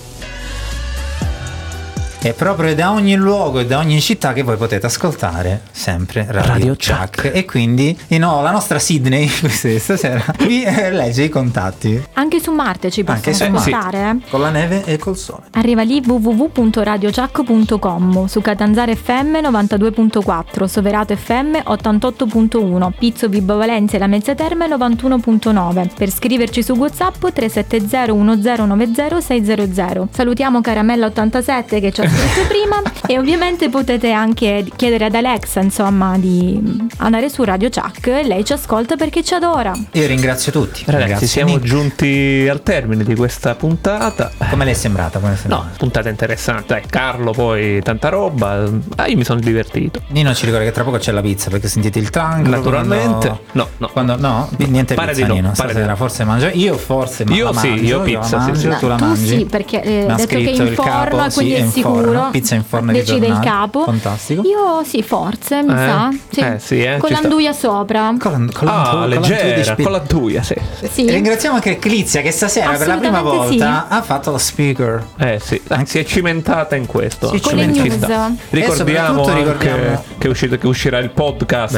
È proprio da ogni luogo e da ogni città che voi potete ascoltare sempre Radio, Radio Chuck. E quindi, eh no, la nostra Sydney questa stasera vi eh, legge i contatti. Anche su Marte ci Anche possono su ascoltare. eh? Con la neve e col sole. Arriva lì www.radiochuck.com su Catanzaro FM 92.4, Soverato FM 88.1, Pizzo Vibo Valencia e la Mezza Terme 91.9. Per scriverci su WhatsApp 370 1090 600. Salutiamo Caramella 87 che ci ha scritto prima e ovviamente potete anche chiedere ad Alexa, insomma, di andare su Radio Chuck e lei ci ascolta perché ci adora. Io ringrazio tutti. Ragazzi, Ringrazio siamo Nick. giunti al termine di questa puntata. Come le è sembrata? Come è sembrata? No, puntata interessante. Dai, Carlo, poi tanta roba. Ah, io mi sono divertito. Nino ci ricorda che tra poco c'è la pizza perché sentite il tank. Naturalmente. Quando... No, no. Quando... no, niente Pare pizza di no, Nino. pare Stasera di no. forse mangia. Io forse ma Io la sì, mangio, io la pizza, sì, mangio, sì. tu la tu mangi. sì, perché eh, detto che in forno, capo, e quindi sì, è in sicuro. Pizza in forno è Decide il capo. Fantastico. Io sì, forse, mi Eh? sa. Sì. Eh, sì, eh, Con ci sta. l'anduia sopra. Con, con Ah, con l'antuia di leggera, spi- con la tuia, sì. Sì. Ringraziamo anche Clizia che stasera per la prima volta ha fatto lo speaker. Eh sì, dai, si è cimentata in questo. Si Con le Ci news. sta. Ricordiamo, soprattutto anche ricordiamo- che, è uscito, che uscirà il podcast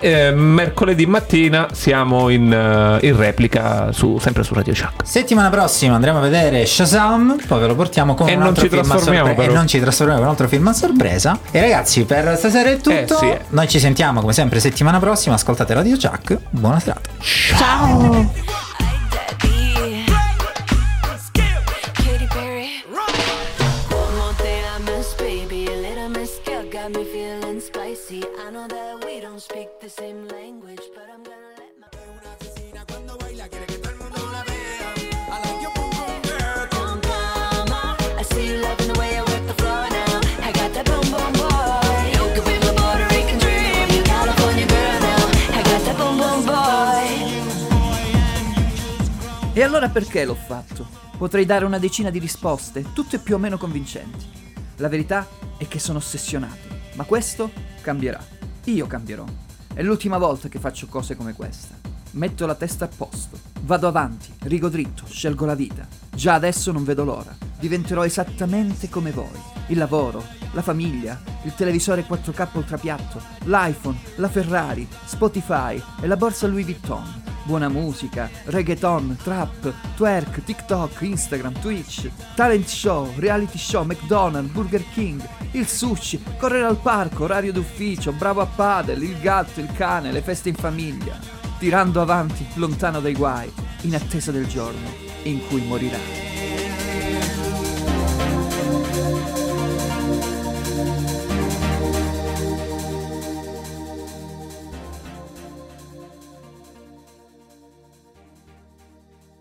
eh, mercoledì mattina. Siamo in, eh, in replica su, sempre su Radio Chuck. Settimana prossima andremo a vedere Shazam, poi ve lo portiamo con E un non altro ci film trasformiamo. E però. non ci trasformiamo con un altro film a sorpresa. E ragazzi, per stasera è tutto. Eh, sì, eh. Noi ci sentiamo come sempre settimana prossima. Ascoltate Radio Chuck. Buona serata. Ciao. Katy E allora perché l'ho fatto? Potrei dare una decina di risposte, tutte più o meno convincenti. La verità è che sono ossessionato, ma questo cambierà. Io cambierò. È l'ultima volta che faccio cose come questa. Metto la testa a posto, vado avanti, rigo dritto, scelgo la vita. Già adesso non vedo l'ora. Diventerò esattamente come voi. Il lavoro, la famiglia, il televisore 4K ultrapiatto, l'iPhone, la Ferrari, Spotify e la borsa Louis Vuitton. Buona musica, reggaeton, trap, twerk, TikTok, Instagram, Twitch, talent show, reality show, McDonald's, Burger King, il sushi, correre al parco, orario d'ufficio, bravo a padel, il gatto, il cane, le feste in famiglia. Tirando avanti, lontano dai guai, in attesa del giorno in cui morirai.